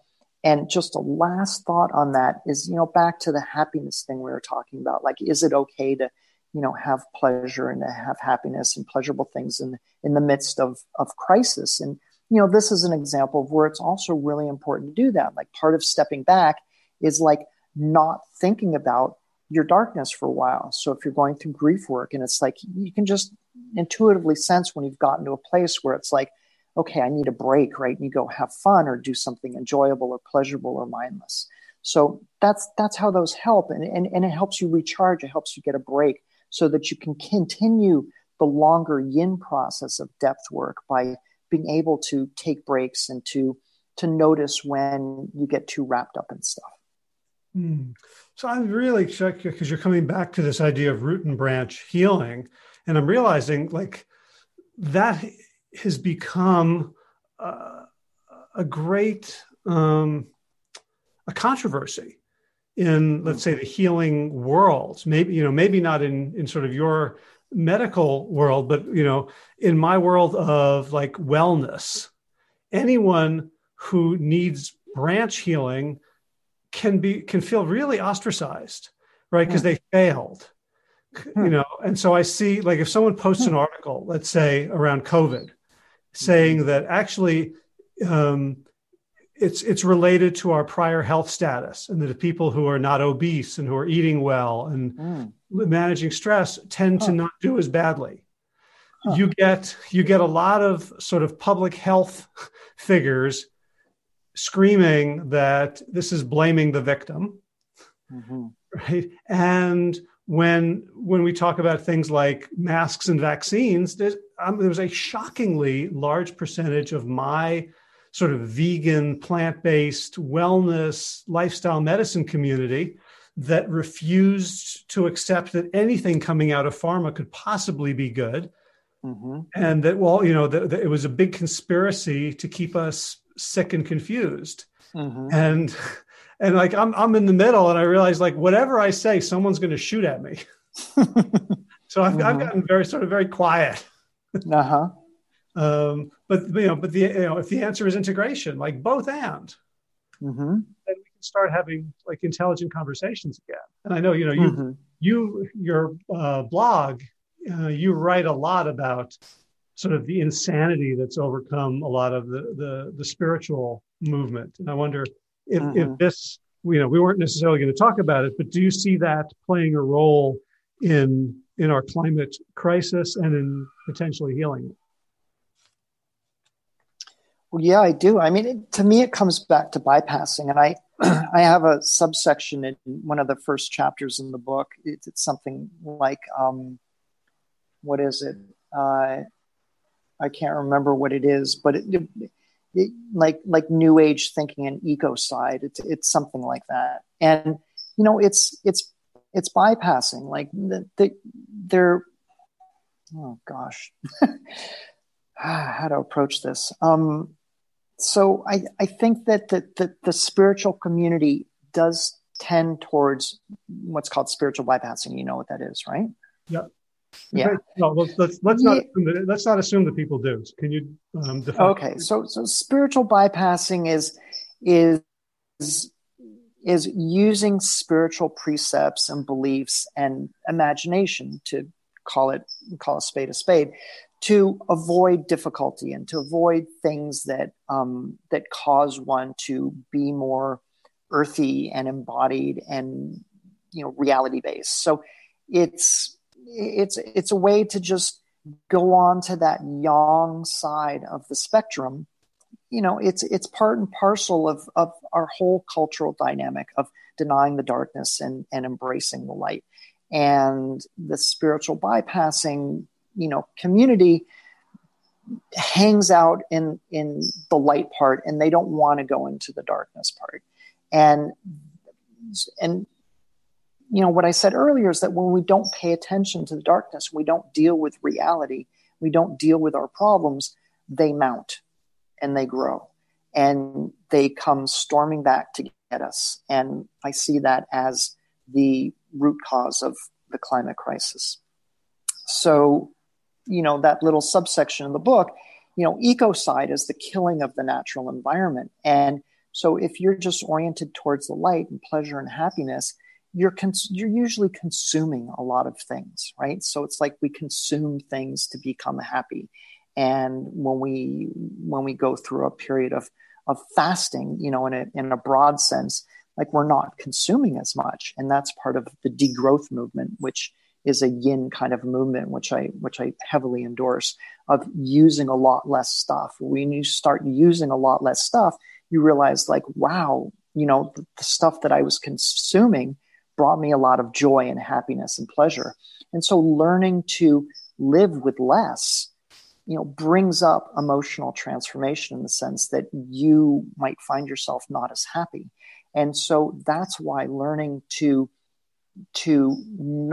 And just a last thought on that is you know back to the happiness thing we were talking about. Like is it okay to you know have pleasure and to have happiness and pleasurable things in in the midst of of crisis? And you know this is an example of where it's also really important to do that. Like part of stepping back is like not thinking about your darkness for a while. So if you're going through grief work and it's like you can just intuitively sense when you've gotten to a place where it's like, okay, I need a break, right? And you go have fun or do something enjoyable or pleasurable or mindless. So that's that's how those help, and, and and it helps you recharge. It helps you get a break so that you can continue the longer yin process of depth work by being able to take breaks and to to notice when you get too wrapped up in stuff. Hmm. So I'm really because you're coming back to this idea of root and branch healing and i'm realizing like that has become uh, a great um, a controversy in let's say the healing world. Maybe you know maybe not in in sort of your medical world but you know in my world of like wellness anyone who needs branch healing can be can feel really ostracized right? Because yeah. they failed you know? And so i see like if someone posts an article let's say around covid saying mm-hmm. that actually um, it's it's related to our prior health status and that people who are not obese and who are eating well and mm. managing stress tend huh. to not do as badly huh. you get you get a lot of sort of public health figures screaming that this is blaming the victim mm-hmm. right and when when we talk about things like masks and vaccines, um, there was a shockingly large percentage of my sort of vegan, plant-based wellness lifestyle medicine community that refused to accept that anything coming out of pharma could possibly be good. Mm-hmm. And that, well, you know, that it was a big conspiracy to keep us sick and confused. Mm-hmm. And and like I'm I'm in the middle, and I realize like whatever I say, someone's going to shoot at me. so I've, uh-huh. I've gotten very sort of very quiet. uh huh. Um, but you know, but the you know, if the answer is integration, like both and, mm-hmm. then we can start having like intelligent conversations again. And I know you know you mm-hmm. you your uh, blog, uh, you write a lot about sort of the insanity that's overcome a lot of the the, the spiritual movement. And I wonder if, if mm-hmm. this, you know, we weren't necessarily going to talk about it, but do you see that playing a role in in our climate crisis and in potentially healing it? Well, yeah, I do. I mean, it, to me, it comes back to bypassing, and I I have a subsection in one of the first chapters in the book. It's, it's something like, um, what is it? Uh, I can't remember what it is, but it, it, it, like like new age thinking and ecocide. It's it's something like that, and you know it's it's it's bypassing like the, the they're oh gosh. How to approach this. Um so i i think that the, the the spiritual community does tend towards what's called spiritual bypassing you know what that is right? Yep yeah. No, let's let's, let's not assume that, let's not assume that people do. Can you um, define? Okay, so so spiritual bypassing is is is using spiritual precepts and beliefs and imagination to call it call a spade a spade to avoid difficulty and to avoid things that um, that cause one to be more earthy and embodied and you know reality based so it's it's it's a way to just go on to that yang side of the spectrum. You know it's it's part and parcel of of our whole cultural dynamic of denying the darkness and and embracing the light. And the spiritual bypassing you know community hangs out in in the light part and they don't want to go into the darkness part. And and you know what i said earlier is that when we don't pay attention to the darkness we don't deal with reality we don't deal with our problems they mount and they grow and they come storming back to get us. And i see that as the root cause of the climate crisis. So you know that little subsection in the book you know ecocide is the killing of the natural environment. And so if you're just oriented towards the light and pleasure and happiness you're cons- you're usually consuming a lot of things right? So it's like we consume things to become happy. And when we when we go through a period of of fasting you know in a in a broad sense like we're not consuming as much. And that's part of the degrowth movement which is a yin kind of movement, which I which I heavily endorse, of using a lot less stuff. When you start using a lot less stuff, you realize like, wow, you know, the, the stuff that I was consuming brought me a lot of joy and happiness and pleasure. And so learning to live with less, you know, brings up emotional transformation in the sense that you might find yourself not as happy. And so that's why learning to to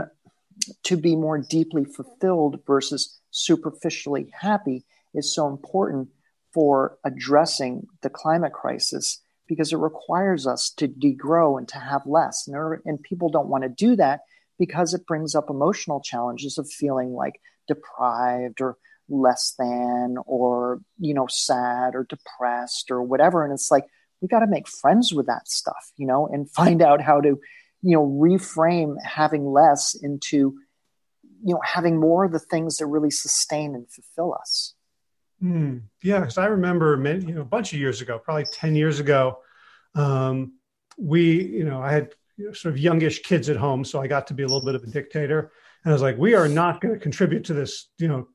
to be more deeply fulfilled versus superficially happy is so important for addressing the climate crisis because it requires us to degrow and to have less. And, and people don't want to do that because it brings up emotional challenges of feeling like deprived or less than or you know sad or depressed or whatever and it's like we got to make friends with that stuff you know and find out how to you know reframe having less into you know having more of the things that really sustain and fulfill us mm, yeah because i remember many, you know a bunch of years ago probably 10 years ago um, we you know i had you know, sort of youngish kids at home so i got to be a little bit of a dictator and i was like we are not going to contribute to this you know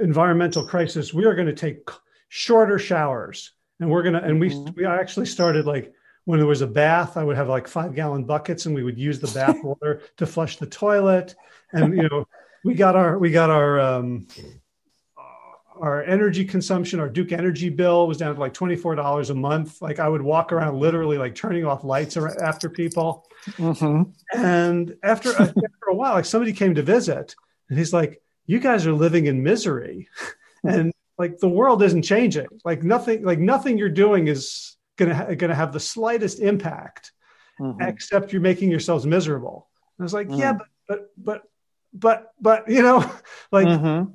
environmental crisis we are going to take shorter showers and we're going to and we mm-hmm. we actually started like when there was a bath, I would have like five gallon buckets and we would use the bath water to flush the toilet. And, you know, we got our, we got our, um, our energy consumption, our Duke energy bill was down to like $24 a month. Like I would walk around literally like turning off lights after people. Mm-hmm. And after, after a while, like somebody came to visit and he's like, you guys are living in misery. and like the world isn't changing. Like nothing, like nothing you're doing is, going to ha- going to have the slightest impact, mm-hmm. except you're making yourselves miserable. And I was like, mm-hmm. yeah, but but but but but you know, like mm-hmm.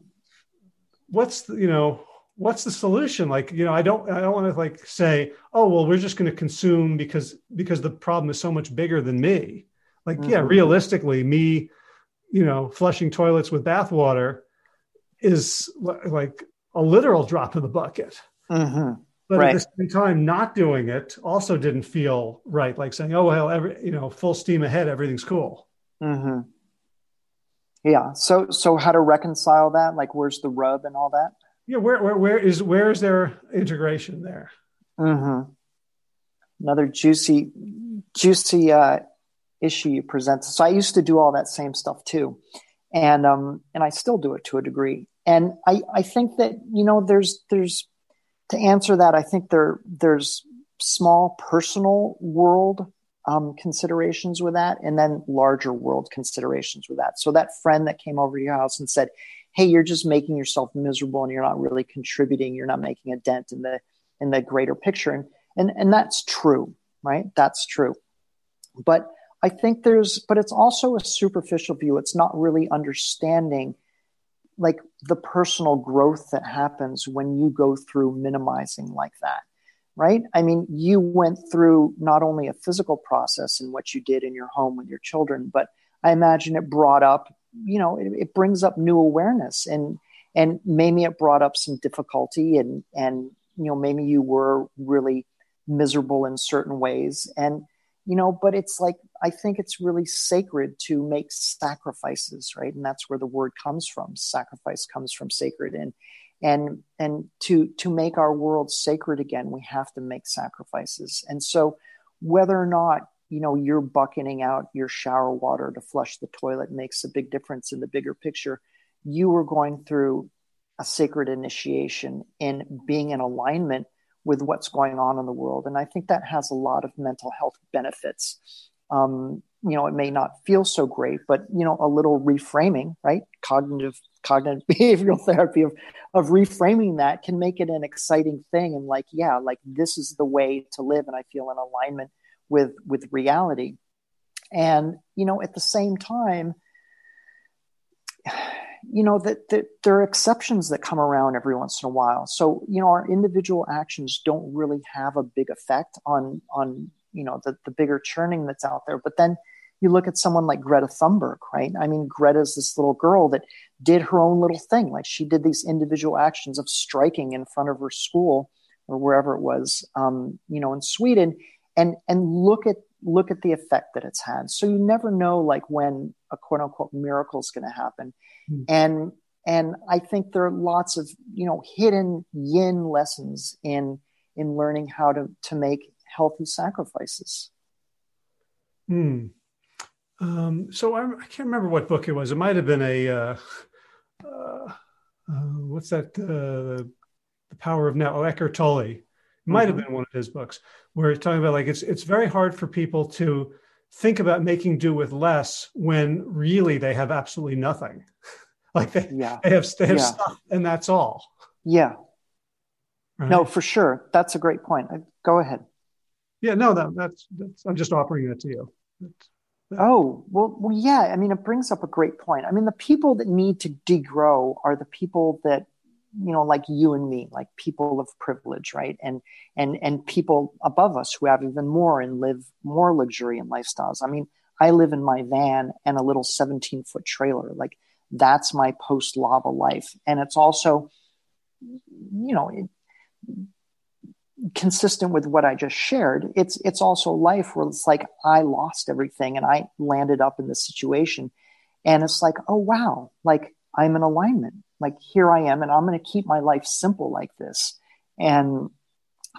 What's the, you know what's the solution? Like you know, I don't I don't want to like say, oh well, we're just going to consume because because the problem is so much bigger than me. Like yeah, mm-hmm. realistically, me, you know, flushing toilets with bathwater is like a literal drop in the bucket. Mm-hmm but right. at the same time not doing it also didn't feel right like saying oh well every you know full steam ahead everything's cool mm-hmm. Yeah. So so how to reconcile that? Like where's the rub and all that? Yeah where where, where is where is there integration there? Mm-hmm. another juicy juicy uh, issue you present. So i used to do all that same stuff too. And um and i still do it to a degree. And i i think that you know there's there's to answer that, I think there there's small personal world um, considerations with that, and then larger world considerations with that. So that friend that came over to your house and said, "Hey, you're just making yourself miserable, and you're not really contributing. You're not making a dent in the in the greater picture," and and and that's true, right? That's true. But I think there's, but it's also a superficial view. It's not really understanding like the personal growth that happens when you go through minimizing like that right? I mean, you went through not only a physical process in what you did in your home with your children, but I imagine it brought up, you know, it, it brings up new awareness and and maybe it brought up some difficulty and and you know maybe you were really miserable in certain ways. And you know but it's like i think it's really sacred to make sacrifices right? And that's where the word comes from. Sacrifice comes from sacred. And and and to to make our world sacred again we have to make sacrifices. And so whether or not you know you're bucketing out your shower water to flush the toilet makes a big difference in the bigger picture. You were going through a sacred initiation in being in alignment with what's going on in the world. And i think that has a lot of mental health benefits. Um, you know it may not feel so great but you know a little reframing right? Cognitive cognitive behavioral therapy of of reframing that can make it an exciting thing. And like yeah like this is the way to live and i feel in alignment with with reality. And you know at the same time you know that, that there are exceptions that come around every once in a while. So you know our individual actions don't really have a big effect on on you know the, the bigger churning that's out there. But then you look at someone like Greta Thunberg, right? I mean, Greta's this little girl that did her own little thing. Like she did these individual actions of striking in front of her school or wherever it was, um, you know, in Sweden, and and look at look at the effect that it's had. So you never know, like when a quote unquote miracle is going to happen, mm. and and I think there are lots of you know hidden yin lessons in in learning how to to make healthy sacrifices. Hmm. Um, so I, I, can't remember what book it was. It might have been a uh, uh, uh, what's that? Uh, the Power of Now. Oh, Eckhart Tolle. It might mm-hmm. have been one of his books where he's talking about like it's it's very hard for people to think about making do with less when really they have absolutely nothing. like they, yeah. they have they have yeah. stuff and that's all. Yeah. Right? No, for sure. That's a great point. Go ahead. Yeah, no, that, that's, that's I'm just offering that to you. That's, Oh, well, well, yeah. I mean, it brings up a great point. I mean, the people that need to degrow are the people that, you know, like you and me, like people of privilege, right? And and and people above us who have even more and live more luxuriant lifestyles. I mean, I live in my van and a little 17 foot trailer. Like that's my post lava life, and it's also, you know, it, consistent with what I just shared, it's it's also life where it's like I lost everything and I landed up in this situation, and it's like, oh wow, like I'm in alignment. Like here I am, and I'm going to keep my life simple like this. And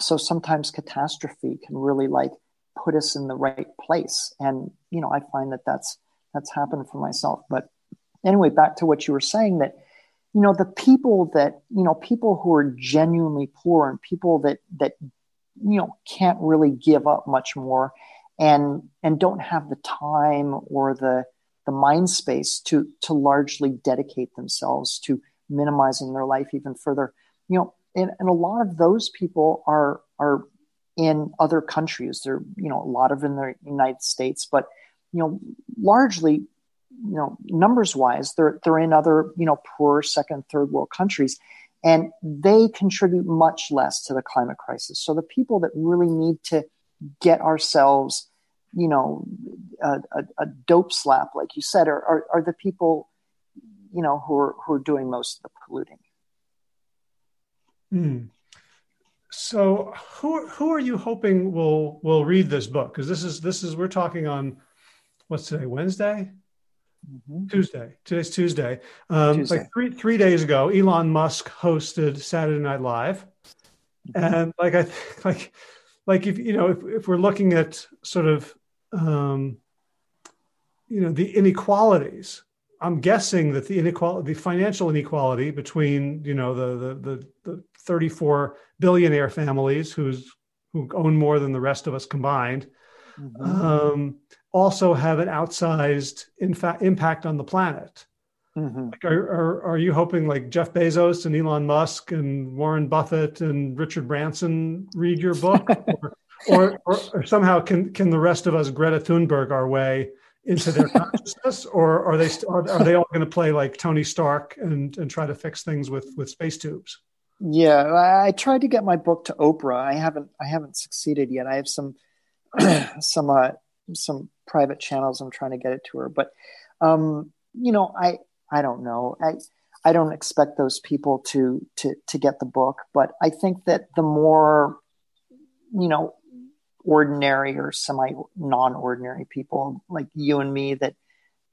so sometimes catastrophe can really like put us in the right place. And you know, I find that that's that's happened for myself. But anyway, back to what you were saying that you know the people that you know people who are genuinely poor and people that that you know can't really give up much more and and don't have the time or the the mind space to to largely dedicate themselves to minimizing their life even further. You know and, and a lot of those people are are in other countries. They're you know a lot of in the united states but you know largely you know numbers wise they're they're in other you know poor second third world countries and they contribute much less to the climate crisis. So the people that really need to get ourselves you know a, a, a dope slap like you said are, are, are the people you know who are who are doing most of the polluting. Mm. so who who are you hoping will will read this book? Because this is this is we're talking on what's today wednesday Mm-hmm. Tuesday. Today's Tuesday. Um, Tuesday. Like three three days ago, Elon Musk hosted Saturday Night Live, mm-hmm. and like I like like if you know if, if we're looking at sort of um, you know the inequalities, I'm guessing that the inequality, the financial inequality between you know the the the, the 34 billionaire families who's who own more than the rest of us combined. Mm-hmm. Um, also have an outsized in fact, impact on the planet. Mm-hmm. Like are, are, are you hoping like Jeff Bezos and Elon Musk and Warren Buffett and Richard Branson read your book, or, or, or, or, somehow can can the rest of us Greta Thunberg our way into their consciousness, or are they are, are they all going to play like Tony Stark and and try to fix things with with space tubes? Yeah, I tried to get my book to Oprah. I haven't. I haven't succeeded yet. I have some some uh, some private channels. I'm trying to get it to her, but um, you know, I I don't know. I I don't expect those people to to to get the book, but I think that the more you know ordinary or semi non-ordinary people like you and me that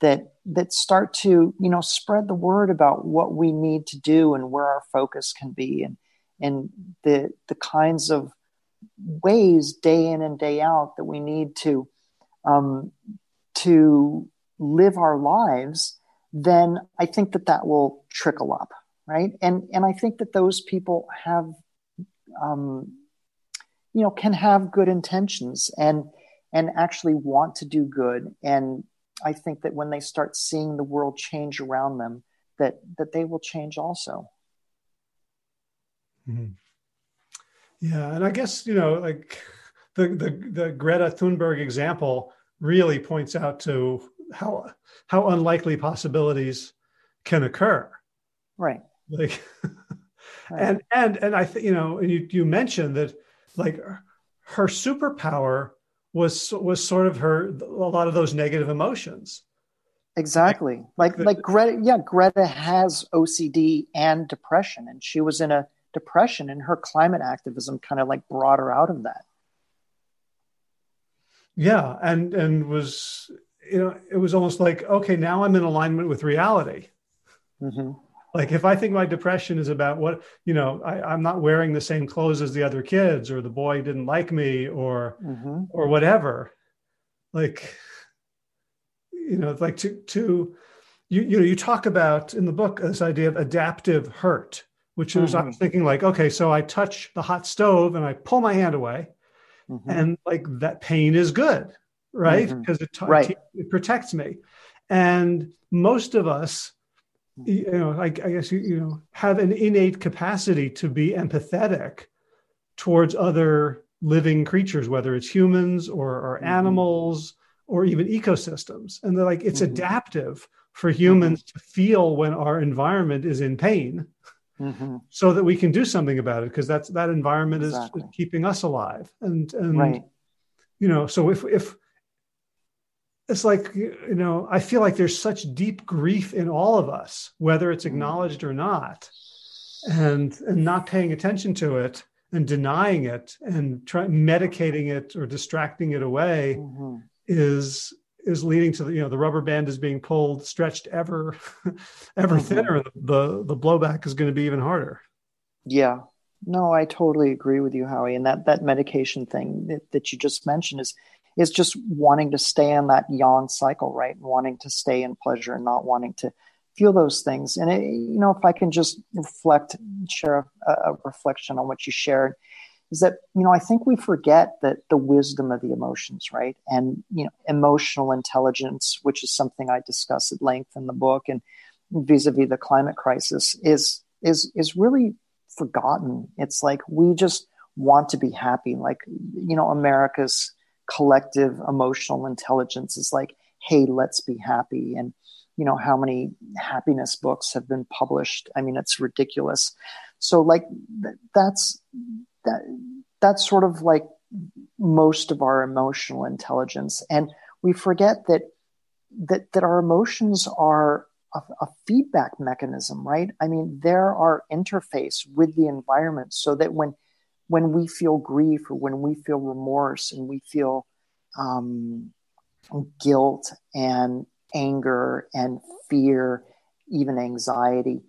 that that start to you know spread the word about what we need to do and where our focus can be and and the the kinds of ways day in and day out that we need to um, to live our lives then i think that that will trickle up right? And and i think that those people have um, you know can have good intentions and and actually want to do good. And i think that when they start seeing the world change around them that that they will change also. Mm-hmm. yeah and i guess you know like the the the greta thunberg example really points out to how how unlikely possibilities can occur. Right. Like right. and and and i think you know and you you mentioned that like her superpower was was sort of her a lot of those negative emotions. Exactly. Like like, like greta yeah greta has ocd and depression and she was in a depression and her climate activism kind of like brought her out of that yeah and and was you know it was almost like okay now i'm in alignment with reality mm-hmm like if i think my depression is about what you know I, am not wearing the same clothes as the other kids or the boy didn't like me or mm-hmm. or whatever like you know like to to you you know you talk about in the book this idea of adaptive hurt which is mm-hmm. i was thinking like okay so i touch the hot stove and i pull my hand away mm-hmm. and like that pain is good right because mm-hmm. it, right. it protects me and most of us you know, I, I guess you, you know, have an innate capacity to be empathetic towards other living creatures, whether it's humans or, or mm-hmm. animals or even ecosystems. And they're like, it's mm-hmm. adaptive for humans mm-hmm. to feel when our environment is in pain mm-hmm. so that we can do something about it because that's that environment exactly. is, keeping us alive. And, and right. you know, so if, if, it's like you know i feel like there's such deep grief in all of us whether it's mm-hmm. acknowledged or not and and not paying attention to it and denying it and try, medicating it or distracting it away mm-hmm. is is leading to the you know the rubber band is being pulled stretched ever ever mm-hmm. thinner the the blowback is going to be even harder yeah no i totally agree with you howie and that that medication thing that, that you just mentioned is is just wanting to stay in that yang cycle, right? Wanting to stay in pleasure and not wanting to feel those things. And it, you know, if I can just reflect, share a, a reflection on what you shared, is that you know I think we forget that the wisdom of the emotions, right? And you know, emotional intelligence, which is something I discuss at length in the book, and vis-a-vis the climate crisis, is is is really forgotten. It's like we just want to be happy. Like you know, America's collective emotional intelligence is like, hey, let's be happy. And, you know, how many happiness books have been published? I mean, it's ridiculous. So, like, that's that that's sort of like most of our emotional intelligence. And we forget that that that our emotions are a, a, feedback mechanism, right? I mean, they're our interface with the environment so that when when we feel grief or when we feel remorse and we feel um, guilt and anger and fear, even anxiety,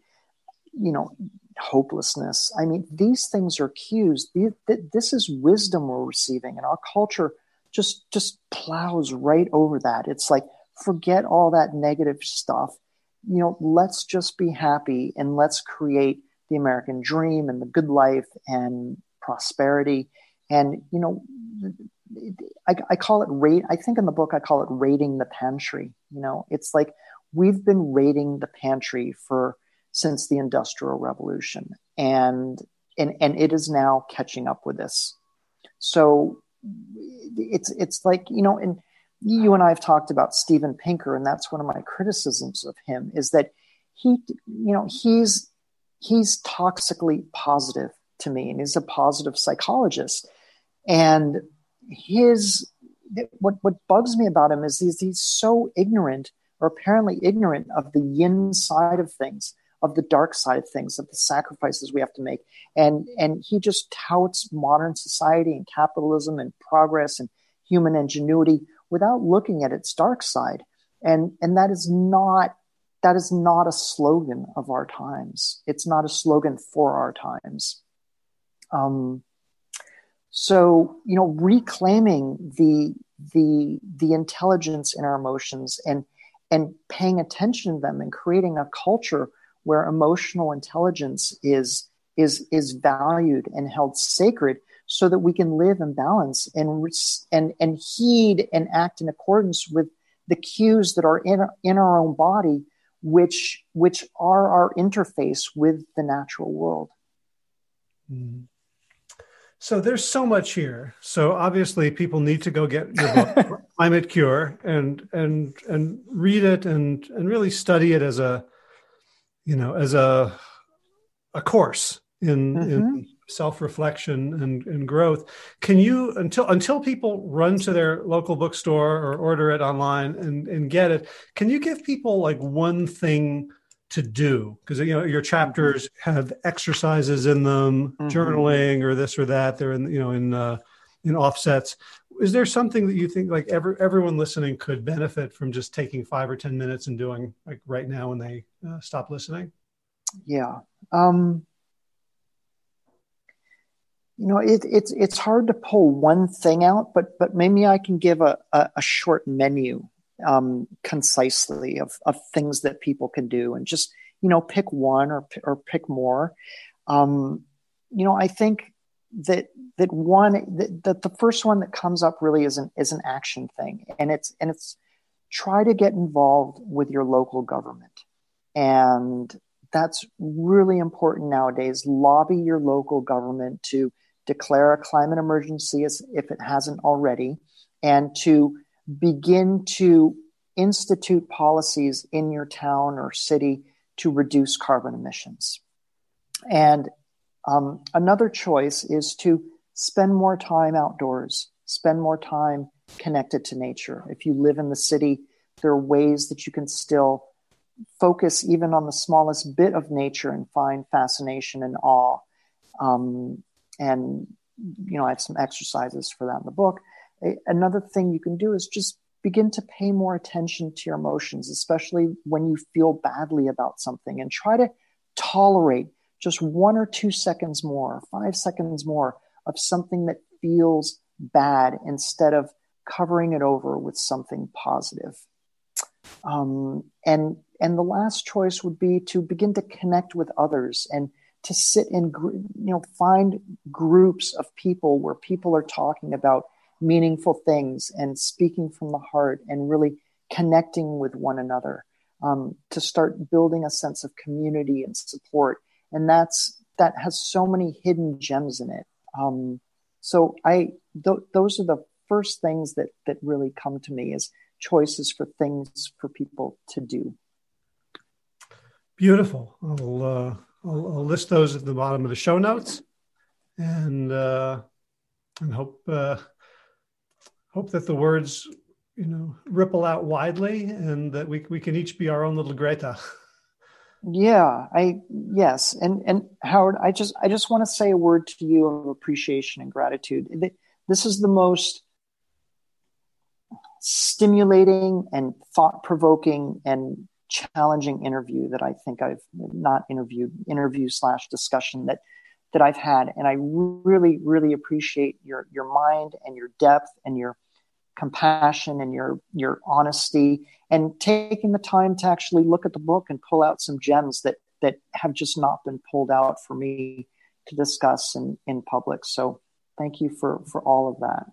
you know, hopelessness. I mean, these things are cues. This is wisdom we're receiving, and our culture just just plows right over that. It's like forget all that negative stuff. You know, let's just be happy and let's create the American dream and the good life and prosperity. And, you know, I, I call it rate. I think in the book I call it raiding the pantry. You know, it's like we've been raiding the pantry for since the Industrial Revolution, and and and it is now catching up with us. So it's it's like you know, and you and I have talked about Steven Pinker, and that's one of my criticisms of him is that he, you know, he's he's toxically positive to me, and he's a positive psychologist. And his what what bugs me about him is he's he's so ignorant or apparently ignorant of the yin side of things, of the dark side of things, of the sacrifices we have to make. And and he just touts modern society and capitalism and progress and human ingenuity without looking at its dark side. And and that is not that is not a slogan of our times. It's not a slogan for our times. Um, so you know, reclaiming the the the intelligence in our emotions and and paying attention to them and creating a culture where emotional intelligence is is is valued and held sacred so that we can live in balance and and and heed and act in accordance with the cues that are in in our own body which which are our interface with the natural world mm. so there's so much here so obviously people need to go get your book climate cure and and and read it and and really study it as a you know as a a course in mm-hmm. in self-reflection and, and growth. Can you until until people run to their local bookstore or order it online and, and get it can you give people like one thing to do? Because you know your chapters have exercises in them mm-hmm. journaling or this or that. They're in you know in uh, in offsets is there something that you think like every, everyone listening could benefit from just taking five or ten minutes and doing like right now when they uh, stop listening? Yeah um you know it, it's it's hard to pull one thing out but but maybe i can give a, a, a short menu um, concisely of, of things that people can do and just you know pick one or or pick more. Um, you know i think that that one that, that the first one that comes up really is an is an action thing. And it's and it's try to get involved with your local government. And that's really important nowadays. Lobby your local government to declare a climate emergency as if it hasn't already, and to begin to institute policies in your town or city to reduce carbon emissions. And um, another choice is to spend more time outdoors, spend more time connected to nature. If you live in the city, there are ways that you can still focus even on the smallest bit of nature and find fascination and awe. Um, and you know i have some exercises for that in the book another thing you can do is just begin to pay more attention to your emotions especially when you feel badly about something and try to tolerate just one or two seconds more five seconds more of something that feels bad instead of covering it over with something positive um, and and the last choice would be to begin to connect with others and to sit in, you know, find groups of people where people are talking about meaningful things and speaking from the heart and really connecting with one another um, to start building a sense of community and support. And that's that has so many hidden gems in it. Um, so I th- those are the first things that that really come to me as choices for things for people to do. Beautiful. I'll uh, I'll, I'll, list those at the bottom of the show notes, and uh, and hope uh, hope that the words you know ripple out widely, and that we we can each be our own little Greta. Yeah, I yes, and and Howard, I just I just want to say a word to you of appreciation and gratitude. This is the most stimulating and thought provoking and challenging interview that I think I've not interviewed, interview slash discussion that that I've had, and I really, really appreciate your your mind and your depth and your compassion and your your honesty and taking the time to actually look at the book and pull out some gems that that have just not been pulled out for me to discuss in in public. So thank you for for all of that.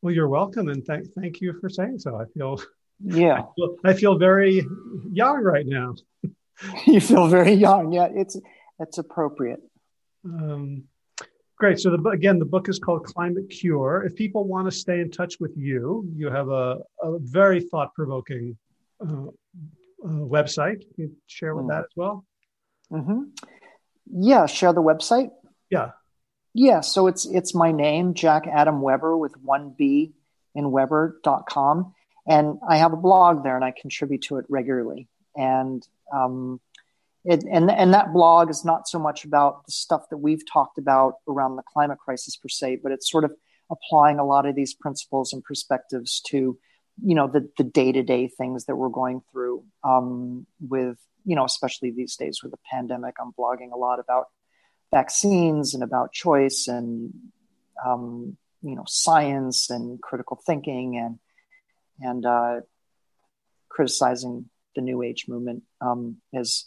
Well, you're welcome, and thank thank you for saying so. I feel yeah. I feel, I feel very young right now. you feel very young. Yeah, it's it's appropriate. Um, great. So the, again, the book is called Climate Cure. If people want to stay in touch with you, you have a, a very thought provoking uh, uh, website. Can you share with mm. that as well? Mm-hmm. Yeah, share the website. Yeah. Yeah, so it's it's my name, Jack Adam Weber with one B in Weber.com. And I have a blog there and I contribute to it regularly. And um, it, and and that blog is not so much about the stuff that we've talked about around the climate crisis per se, but it's sort of applying a lot of these principles and perspectives to you know the the day to day things that we're going through um, with you know especially these days with the pandemic. I'm blogging a lot about vaccines and about choice and um, you know science and critical thinking and and uh, criticizing the new age movement um, as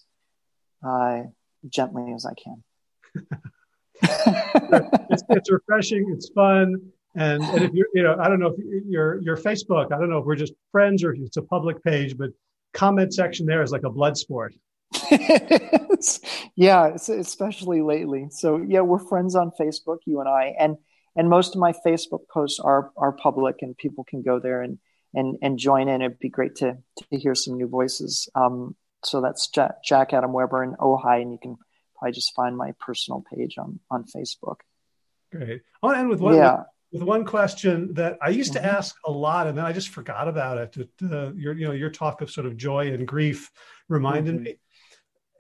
uh, gently as I can. it's, it's, refreshing. It's fun. And, and if you're, you know, I don't know if your your Facebook, I don't know if we're just friends or if it's a public page, but comment section there is like a blood sport. yeah, especially lately. So yeah, we're friends on Facebook, you and I, and and most of my Facebook posts are are public, and people can go there and and and join in. It'd be great to to hear some new voices. Um, so that's Jack, Jack Adam Weber and Ojai, and you can probably just find my personal page on on Facebook. Great. I want to end with one. Yeah. With, with one question that I used mm-hmm. to ask a lot, and then I just forgot about it. Uh, your, you know, your talk of sort of joy and grief reminded mm-hmm. me.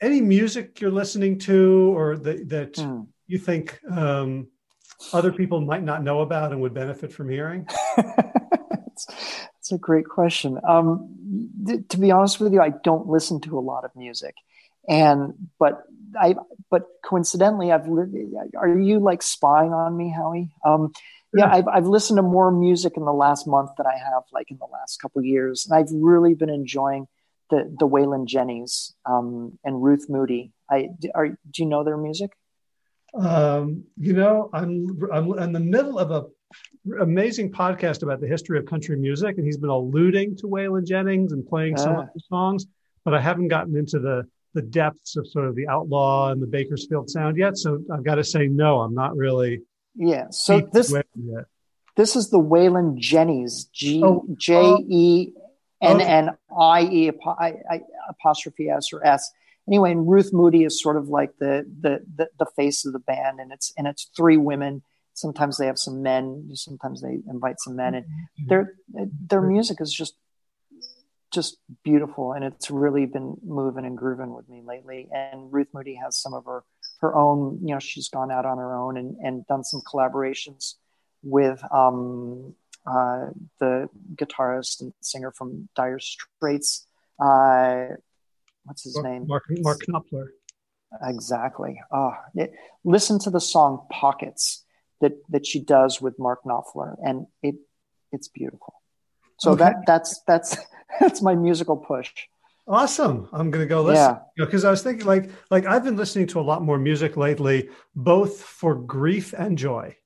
Any music you're listening to, or that that mm. you think um, other people might not know about and would benefit from hearing? That's a great question. Um, th- to be honest with you, I don't listen to a lot of music, and but I but coincidentally, I've li- are you like spying on me, Howie? Um, yeah, I've I've listened to more music in the last month than I have like in the last couple years, and I've really been enjoying the the Wailin' Jennys um, and Ruth Moody. I are do you know their music? Um, you know, I'm I'm in the middle of a amazing podcast about the history of country music, and he's been alluding to Wailin' Jennys and playing some of ah. the songs, but I haven't gotten into the the depths of sort of the outlaw and the Bakersfield sound yet. So I've got to say, no, I'm not really. Yeah. So this this is the Wailin' Jennys G oh, J E N N I E apostrophe S or S. Anyway, and Ruth Moody is sort of like the, the the the face of the band, and it's and it's three women sometimes they have some men sometimes they invite some men and mm-hmm. their their music is just just beautiful and it's really been moving and grooving with me lately and ruth moody has some of her her own you know she's gone out on her own and, and done some collaborations with um, uh, the guitarist and singer from dire straits uh, what's his mark, name? Mark mark knopfler. Exactly. Oh, it, listen to the song pockets that that she does with Mark Knopfler, and it it's beautiful. So okay. that that's that's that's my musical push. Awesome. I'm going to go listen. Yeah. Because you know, I was thinking like like I've been listening to a lot more music lately, both for grief and joy.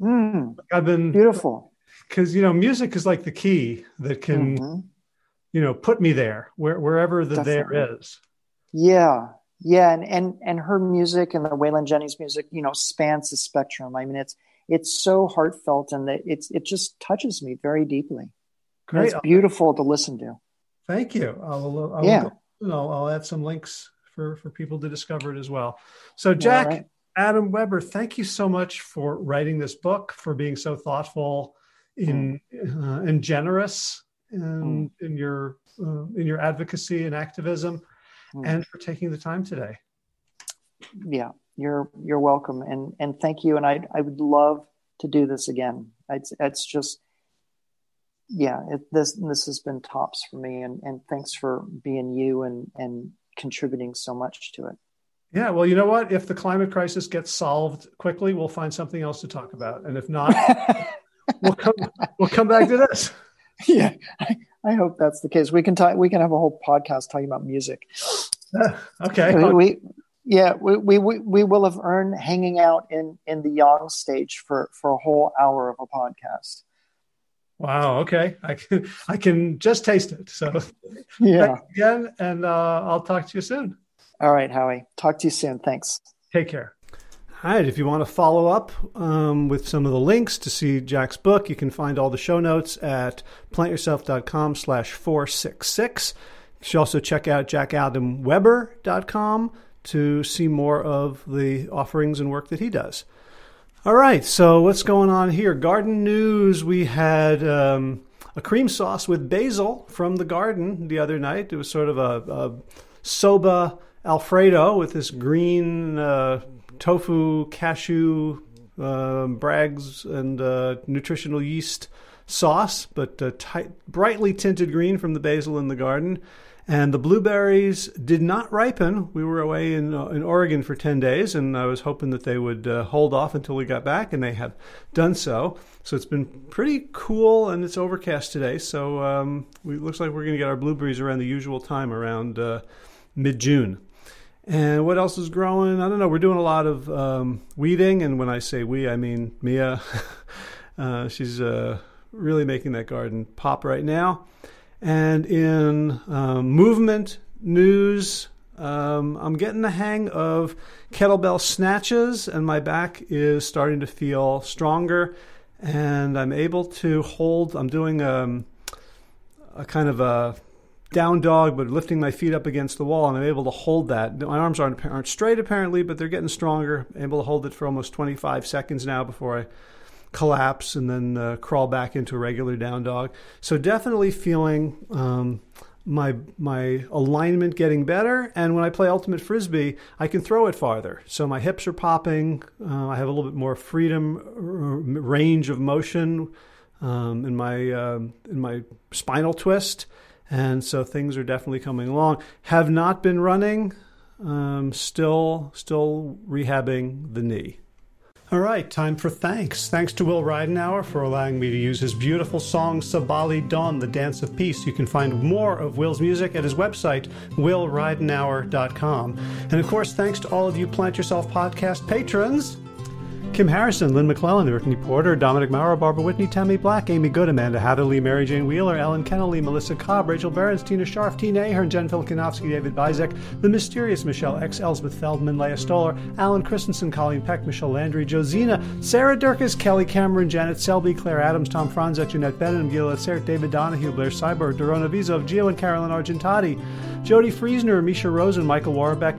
Mm, I've been beautiful. Because you know, music is like the key that can, mm-hmm. you know, put me there where, wherever the Definitely. there is. Yeah, yeah, and and and her music and the Wailin' Jennys music, you know, spans the spectrum. I mean, it's it's so heartfelt and that it's it just touches me very deeply. Great, it's beautiful to listen to. Thank you. I'll, I'll yeah, you know, I'll add some links for for people to discover it as well. So, Jack right. Adam Weber, thank you so much for writing this book, for being so thoughtful in mm. uh, and generous in, mm. in your uh, in your advocacy and activism mm. and for taking the time today. Yeah, you're you're welcome, and and thank you. And I I would love to do this again. It's it's just yeah, it, this this has been tops for me, and and thanks for being you and and contributing so much to it. Yeah, well, you know what? If the climate crisis gets solved quickly, we'll find something else to talk about, and if not, we'll come we'll come back to this. Yeah, I, I hope that's the case. We can talk. We can have a whole podcast talking about music. okay. We, we, yeah, we, we we will have earned hanging out in in the Yang stage for for a whole hour of a podcast. Wow. Okay. I can I can just taste it. So yeah. again, and uh, I'll talk to you soon. All right, Howie. Talk to you soon. Thanks. Take care. All right. If you want to follow up um, with some of the links to see Jack's book, you can find all the show notes at plantyourself.com slash 466. You should also check out jackadamweber.com to see more of the offerings and work that he does. All right, so what's going on here? Garden news. We had um, a cream sauce with basil from the garden the other night. It was sort of a, a soba Alfredo with this green uh, tofu, cashew, uh, Bragg's, and uh, nutritional yeast sauce, but uh, tight, brightly tinted green from the basil in the garden. And the blueberries did not ripen. We were away in uh, in Oregon for ten days, and I was hoping that they would uh, hold off until we got back, and they have done so. So it's been pretty cool, and it's overcast today. So um, it looks like we're going to get our blueberries around the usual time, around uh, mid June. And what else is growing? I don't know. We're doing a lot of um, weeding, and when I say we, I mean Mia. uh, she's uh, really making that garden pop right now. And in um, movement news, um, I'm getting the hang of kettlebell snatches, and my back is starting to feel stronger. And I'm able to hold. I'm doing a, um, a kind of a down dog, but lifting my feet up against the wall, and I'm able to hold that. My arms aren't aren't straight apparently, but they're getting stronger. I'm able to hold it for almost 25 seconds now before I collapse and then uh, crawl back into a regular down dog. So definitely feeling um, my my alignment getting better, and when I play ultimate frisbee, I can throw it farther. So my hips are popping. Uh, I have a little bit more freedom, range of motion um, in my um, in my spinal twist, and so things are definitely coming along. Have not been running. Um, still still rehabbing the knee. All right, time for thanks. Thanks to Will Ridenour for allowing me to use his beautiful song Sabali Dawn, The Dance of Peace. You can find more of Will's music at his website, willridenour.com. And of course, thanks to all of you Plant Yourself podcast patrons. Kim Harrison, Lynn McClellan, Brittany Porter, Dominic Maurer, Barbara Whitney, Tammy Black, Amy Good, Amanda Hatherley, Mary Jane Wheeler, Ellen Kennelly, Melissa Cobb, Rachel Behrens, Tina Tina Ahern, Jen Filikanovsky, David Bizek, The Mysterious Michelle X, Elsbeth Feldman, Leah Stoller, Alan Christensen, Colleen Peck, Michelle Landry, Josina, Sarah Durkis, Kelly Cameron, Janet Selby, Claire Adams, Tom Franzek, Jeanette Bennett, Gila Sert, David Donahue, Blair Cyber, Dorona Vizov, Gio and Carolyn Argentati, Jody Friesner, Misha Rosen, Michael Warbeck,